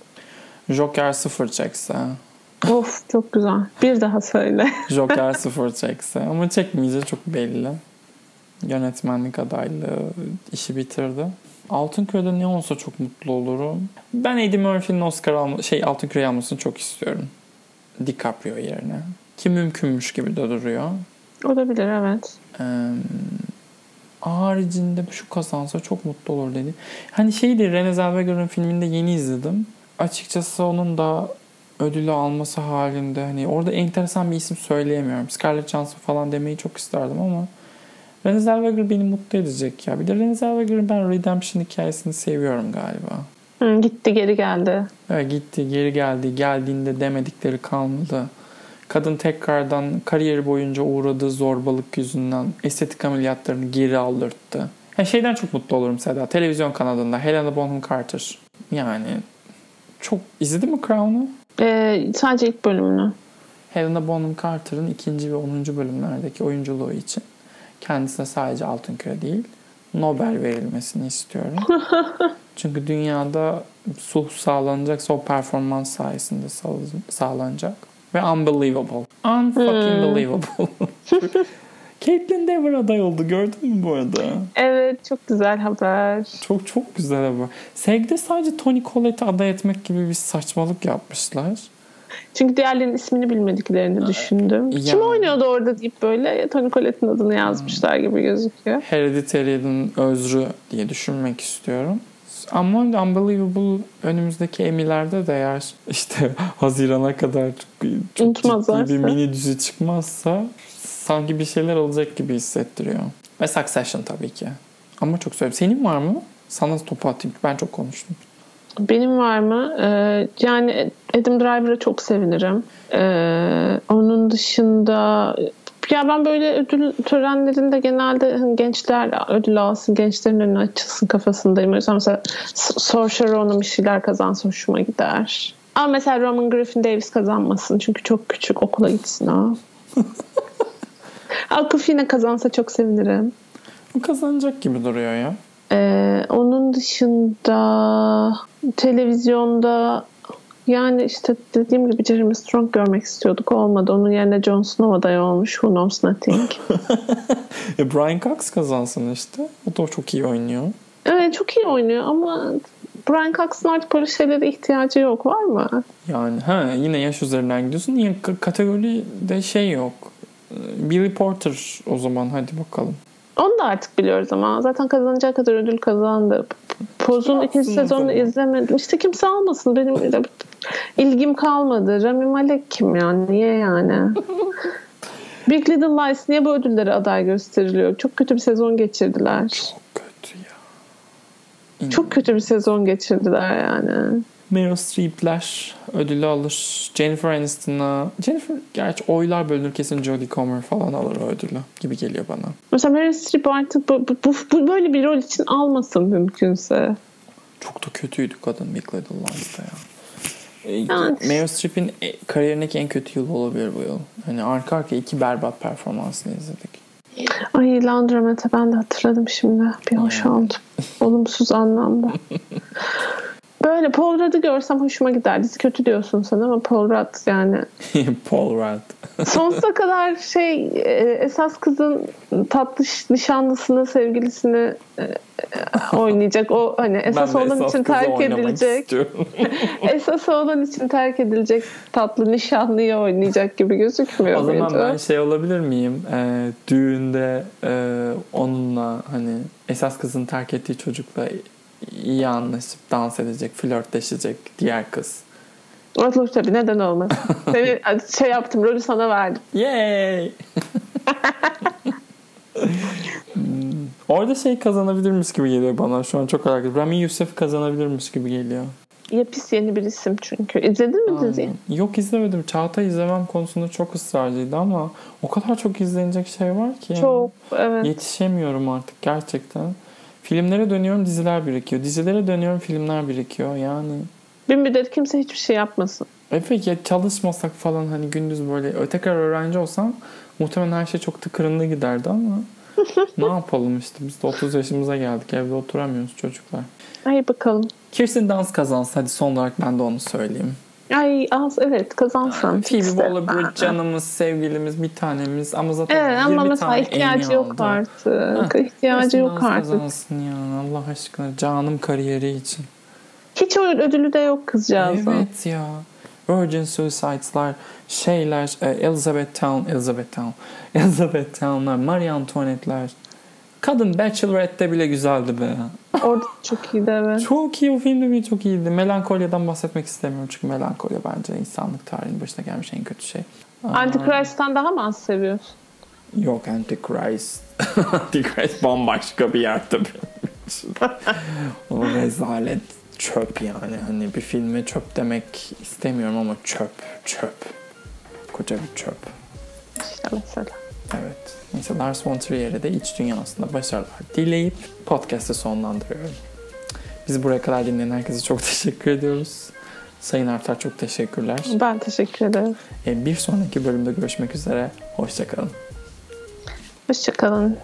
[SPEAKER 1] Joker sıfır çekse.
[SPEAKER 2] of çok güzel. Bir daha söyle.
[SPEAKER 1] Joker sıfır çekse. Ama çekmeyeceği çok belli. Yönetmenlik adaylığı işi bitirdi. Altın Küre'de ne olsa çok mutlu olurum. Ben Eddie Murphy'nin Oscar alma, şey Altın Küre'yi almasını çok istiyorum. DiCaprio yerine. Ki mümkünmüş gibi de duruyor.
[SPEAKER 2] Olabilir evet.
[SPEAKER 1] Ee, haricinde şu kazansa çok mutlu olur dedi. Hani şeydi Renée Zellweger'ın filminde yeni izledim. Açıkçası onun da ödülü alması halinde hani orada enteresan bir isim söyleyemiyorum. Scarlett Johansson falan demeyi çok isterdim ama Renée Zellweger beni mutlu edecek ya. Bir de Renée Zellweger'ın ben Redemption hikayesini seviyorum galiba.
[SPEAKER 2] Hı, gitti geri geldi.
[SPEAKER 1] Evet gitti geri geldi. Geldiğinde demedikleri kalmadı. Kadın tekrardan kariyeri boyunca uğradığı zorbalık yüzünden estetik ameliyatlarını geri aldırttı. Yani şeyden çok mutlu olurum Seda. Televizyon kanalında Helena Bonham Carter. Yani çok izledin mi Crown'u?
[SPEAKER 2] Ee, sadece ilk bölümünü.
[SPEAKER 1] Helena Bonham Carter'ın ikinci ve 10. bölümlerdeki oyunculuğu için kendisine sadece altın küre değil Nobel verilmesini istiyorum. Çünkü dünyada sulh sağlanacaksa o performans sayesinde sağ- sağlanacak. Ve unbelievable. Unfucking believable. Caitlyn Dever aday oldu. Gördün mü bu arada?
[SPEAKER 2] Evet çok güzel haber.
[SPEAKER 1] Çok çok güzel haber. Sevgide sadece Tony Collette'i aday etmek gibi bir saçmalık yapmışlar.
[SPEAKER 2] Çünkü diğerlerinin ismini bilmediklerini düşündüm.
[SPEAKER 1] Yani.
[SPEAKER 2] Kim oynuyordu orada deyip böyle Tony Collette'in adını yazmışlar gibi gözüküyor.
[SPEAKER 1] Hereditary'nin özrü diye düşünmek istiyorum. Ama Unbelievable önümüzdeki Emmy'lerde de eğer işte Haziran'a kadar çok ciddi bir mini dizi çıkmazsa sanki bir şeyler olacak gibi hissettiriyor. Ve Succession tabii ki. Ama çok söyleyeyim. Senin var mı? Sana topu atayım. Ben çok konuştum.
[SPEAKER 2] Benim var mı? Ee, yani Adam Driver'a çok sevinirim. Ee, onun dışında ya ben böyle ödül törenlerinde genelde hani gençler ödül alsın, gençlerin önüne açılsın kafasındayım. O yüzden mesela Saoirse Ronan bir şeyler kazansın hoşuma gider. Ama mesela Roman Griffin Davis kazanmasın çünkü çok küçük okula gitsin o. Aquafina kazansa çok sevinirim.
[SPEAKER 1] Kazanacak gibi duruyor ya.
[SPEAKER 2] Ee, onun dışında televizyonda yani işte dediğim gibi Jeremy Strong görmek istiyorduk. Olmadı. Onun yerine Jon Snow aday olmuş. Who knows nothing.
[SPEAKER 1] e Brian Cox kazansın işte. O da çok iyi oynuyor.
[SPEAKER 2] Evet çok iyi oynuyor ama Brian Cox'ın artık böyle şeylere ihtiyacı yok. Var mı?
[SPEAKER 1] Yani ha yine yaş üzerinden gidiyorsun. Niye kategoride şey yok. Billy Porter o zaman hadi bakalım.
[SPEAKER 2] Onu da artık biliyoruz ama zaten kazanacağı kadar ödül kazandı. Poz'un ikinci sezonunu izlemedim. İşte kimse almasın. Benim ilgim kalmadı. Rami Malek kim yani? Niye yani? Big Little Lies niye bu ödüllere aday gösteriliyor? Çok kötü bir sezon geçirdiler.
[SPEAKER 1] Çok kötü ya.
[SPEAKER 2] İnan. Çok kötü bir sezon geçirdiler yani.
[SPEAKER 1] Meryl Streep'ler ödülü alır. Jennifer Aniston'a Jennifer gerçi oylar bölünür kesin Jodie Comer falan alır o ödülü gibi geliyor bana.
[SPEAKER 2] Mesela Meryl Streep artık bu, bu, bu böyle bir rol için almasın mümkünse.
[SPEAKER 1] Çok da kötüydü kadın Big Little Lies'da ya. Evet. Meryl Streep'in kariyerindeki en kötü yıl olabilir bu yıl. Hani arka arka iki berbat performansını izledik.
[SPEAKER 2] Ay Laundromat'ı ben de hatırladım şimdi. Bir hoş oldum. Olumsuz anlamda. Böyle Paul Rudd'ı görsem hoşuma gider. Dizi kötü diyorsun sen ama Paul Rudd yani.
[SPEAKER 1] Paul Rudd.
[SPEAKER 2] Sonsuza kadar şey esas kızın tatlı nişanlısını, sevgilisini oynayacak. O hani esas olan için terk edilecek. esas olan için terk edilecek tatlı nişanlıyı oynayacak gibi gözükmüyor.
[SPEAKER 1] O zaman muydu? ben şey olabilir miyim? E, düğünde e, onunla hani esas kızın terk ettiği çocukla iyi anlaşıp dans edecek, flörtleşecek diğer kız.
[SPEAKER 2] Olur tabii neden olmaz. Seni şey yaptım rolü sana verdim.
[SPEAKER 1] Yay! Orada şey kazanabilirmiş gibi geliyor bana şu an çok ediyorum. Rami Youssef kazanabilirmiş gibi geliyor.
[SPEAKER 2] Ya pis yeni bir isim çünkü. İzledin mi diziyi?
[SPEAKER 1] Yok izlemedim. Çağatay izlemem konusunda çok ısrarcıydı ama o kadar çok izlenecek şey var ki.
[SPEAKER 2] Çok evet.
[SPEAKER 1] Yetişemiyorum artık gerçekten. Filmlere dönüyorum diziler birikiyor. Dizilere dönüyorum filmler birikiyor yani.
[SPEAKER 2] Bir müddet kimse hiçbir şey yapmasın.
[SPEAKER 1] Evet ya çalışmasak falan hani gündüz böyle tekrar öğrenci olsam muhtemelen her şey çok tıkırında giderdi ama ne yapalım işte biz de 30 yaşımıza geldik evde oturamıyoruz çocuklar.
[SPEAKER 2] Ay bakalım.
[SPEAKER 1] Kirsten Dunst kazansın hadi son olarak ben de onu söyleyeyim.
[SPEAKER 2] Ay az evet kazansan.
[SPEAKER 1] Phoebe Waller-Bridge canımız, sevgilimiz, bir tanemiz ama zaten
[SPEAKER 2] evet, ama mesela ihtiyacı yok aldı. artık. Ha, ihtiyacı yok artık.
[SPEAKER 1] kazansın ya Allah aşkına canım kariyeri için.
[SPEAKER 2] Hiç ödülü de yok kızcağızın.
[SPEAKER 1] Evet ya. Virgin Suicides'lar, şeyler, e, Elizabeth Town, Elizabeth Town, Elizabeth Town'lar, Marie Antoinette'ler. Kadın Bachelorette'de bile güzeldi be.
[SPEAKER 2] Orada çok iyiydi evet.
[SPEAKER 1] Çok iyi o film de çok iyiydi. Melankolya'dan bahsetmek istemiyorum çünkü melankolya bence insanlık tarihinin başına gelmiş en kötü şey.
[SPEAKER 2] Antichrist'tan daha mı az seviyorsun?
[SPEAKER 1] Yok Antichrist. Antichrist bambaşka bir yer tabii. o rezalet çöp yani. Hani bir filme çöp demek istemiyorum ama çöp, çöp. Koca bir çöp.
[SPEAKER 2] İşte mesela.
[SPEAKER 1] Evet. Neyse Lars von Trier'e de iç dünyasında başarılar dileyip podcast'ı sonlandırıyorum. Bizi buraya kadar dinleyen herkese çok teşekkür ediyoruz. Sayın Artar çok teşekkürler.
[SPEAKER 2] Ben teşekkür ederim.
[SPEAKER 1] Bir sonraki bölümde görüşmek üzere. Hoşçakalın.
[SPEAKER 2] Hoşçakalın.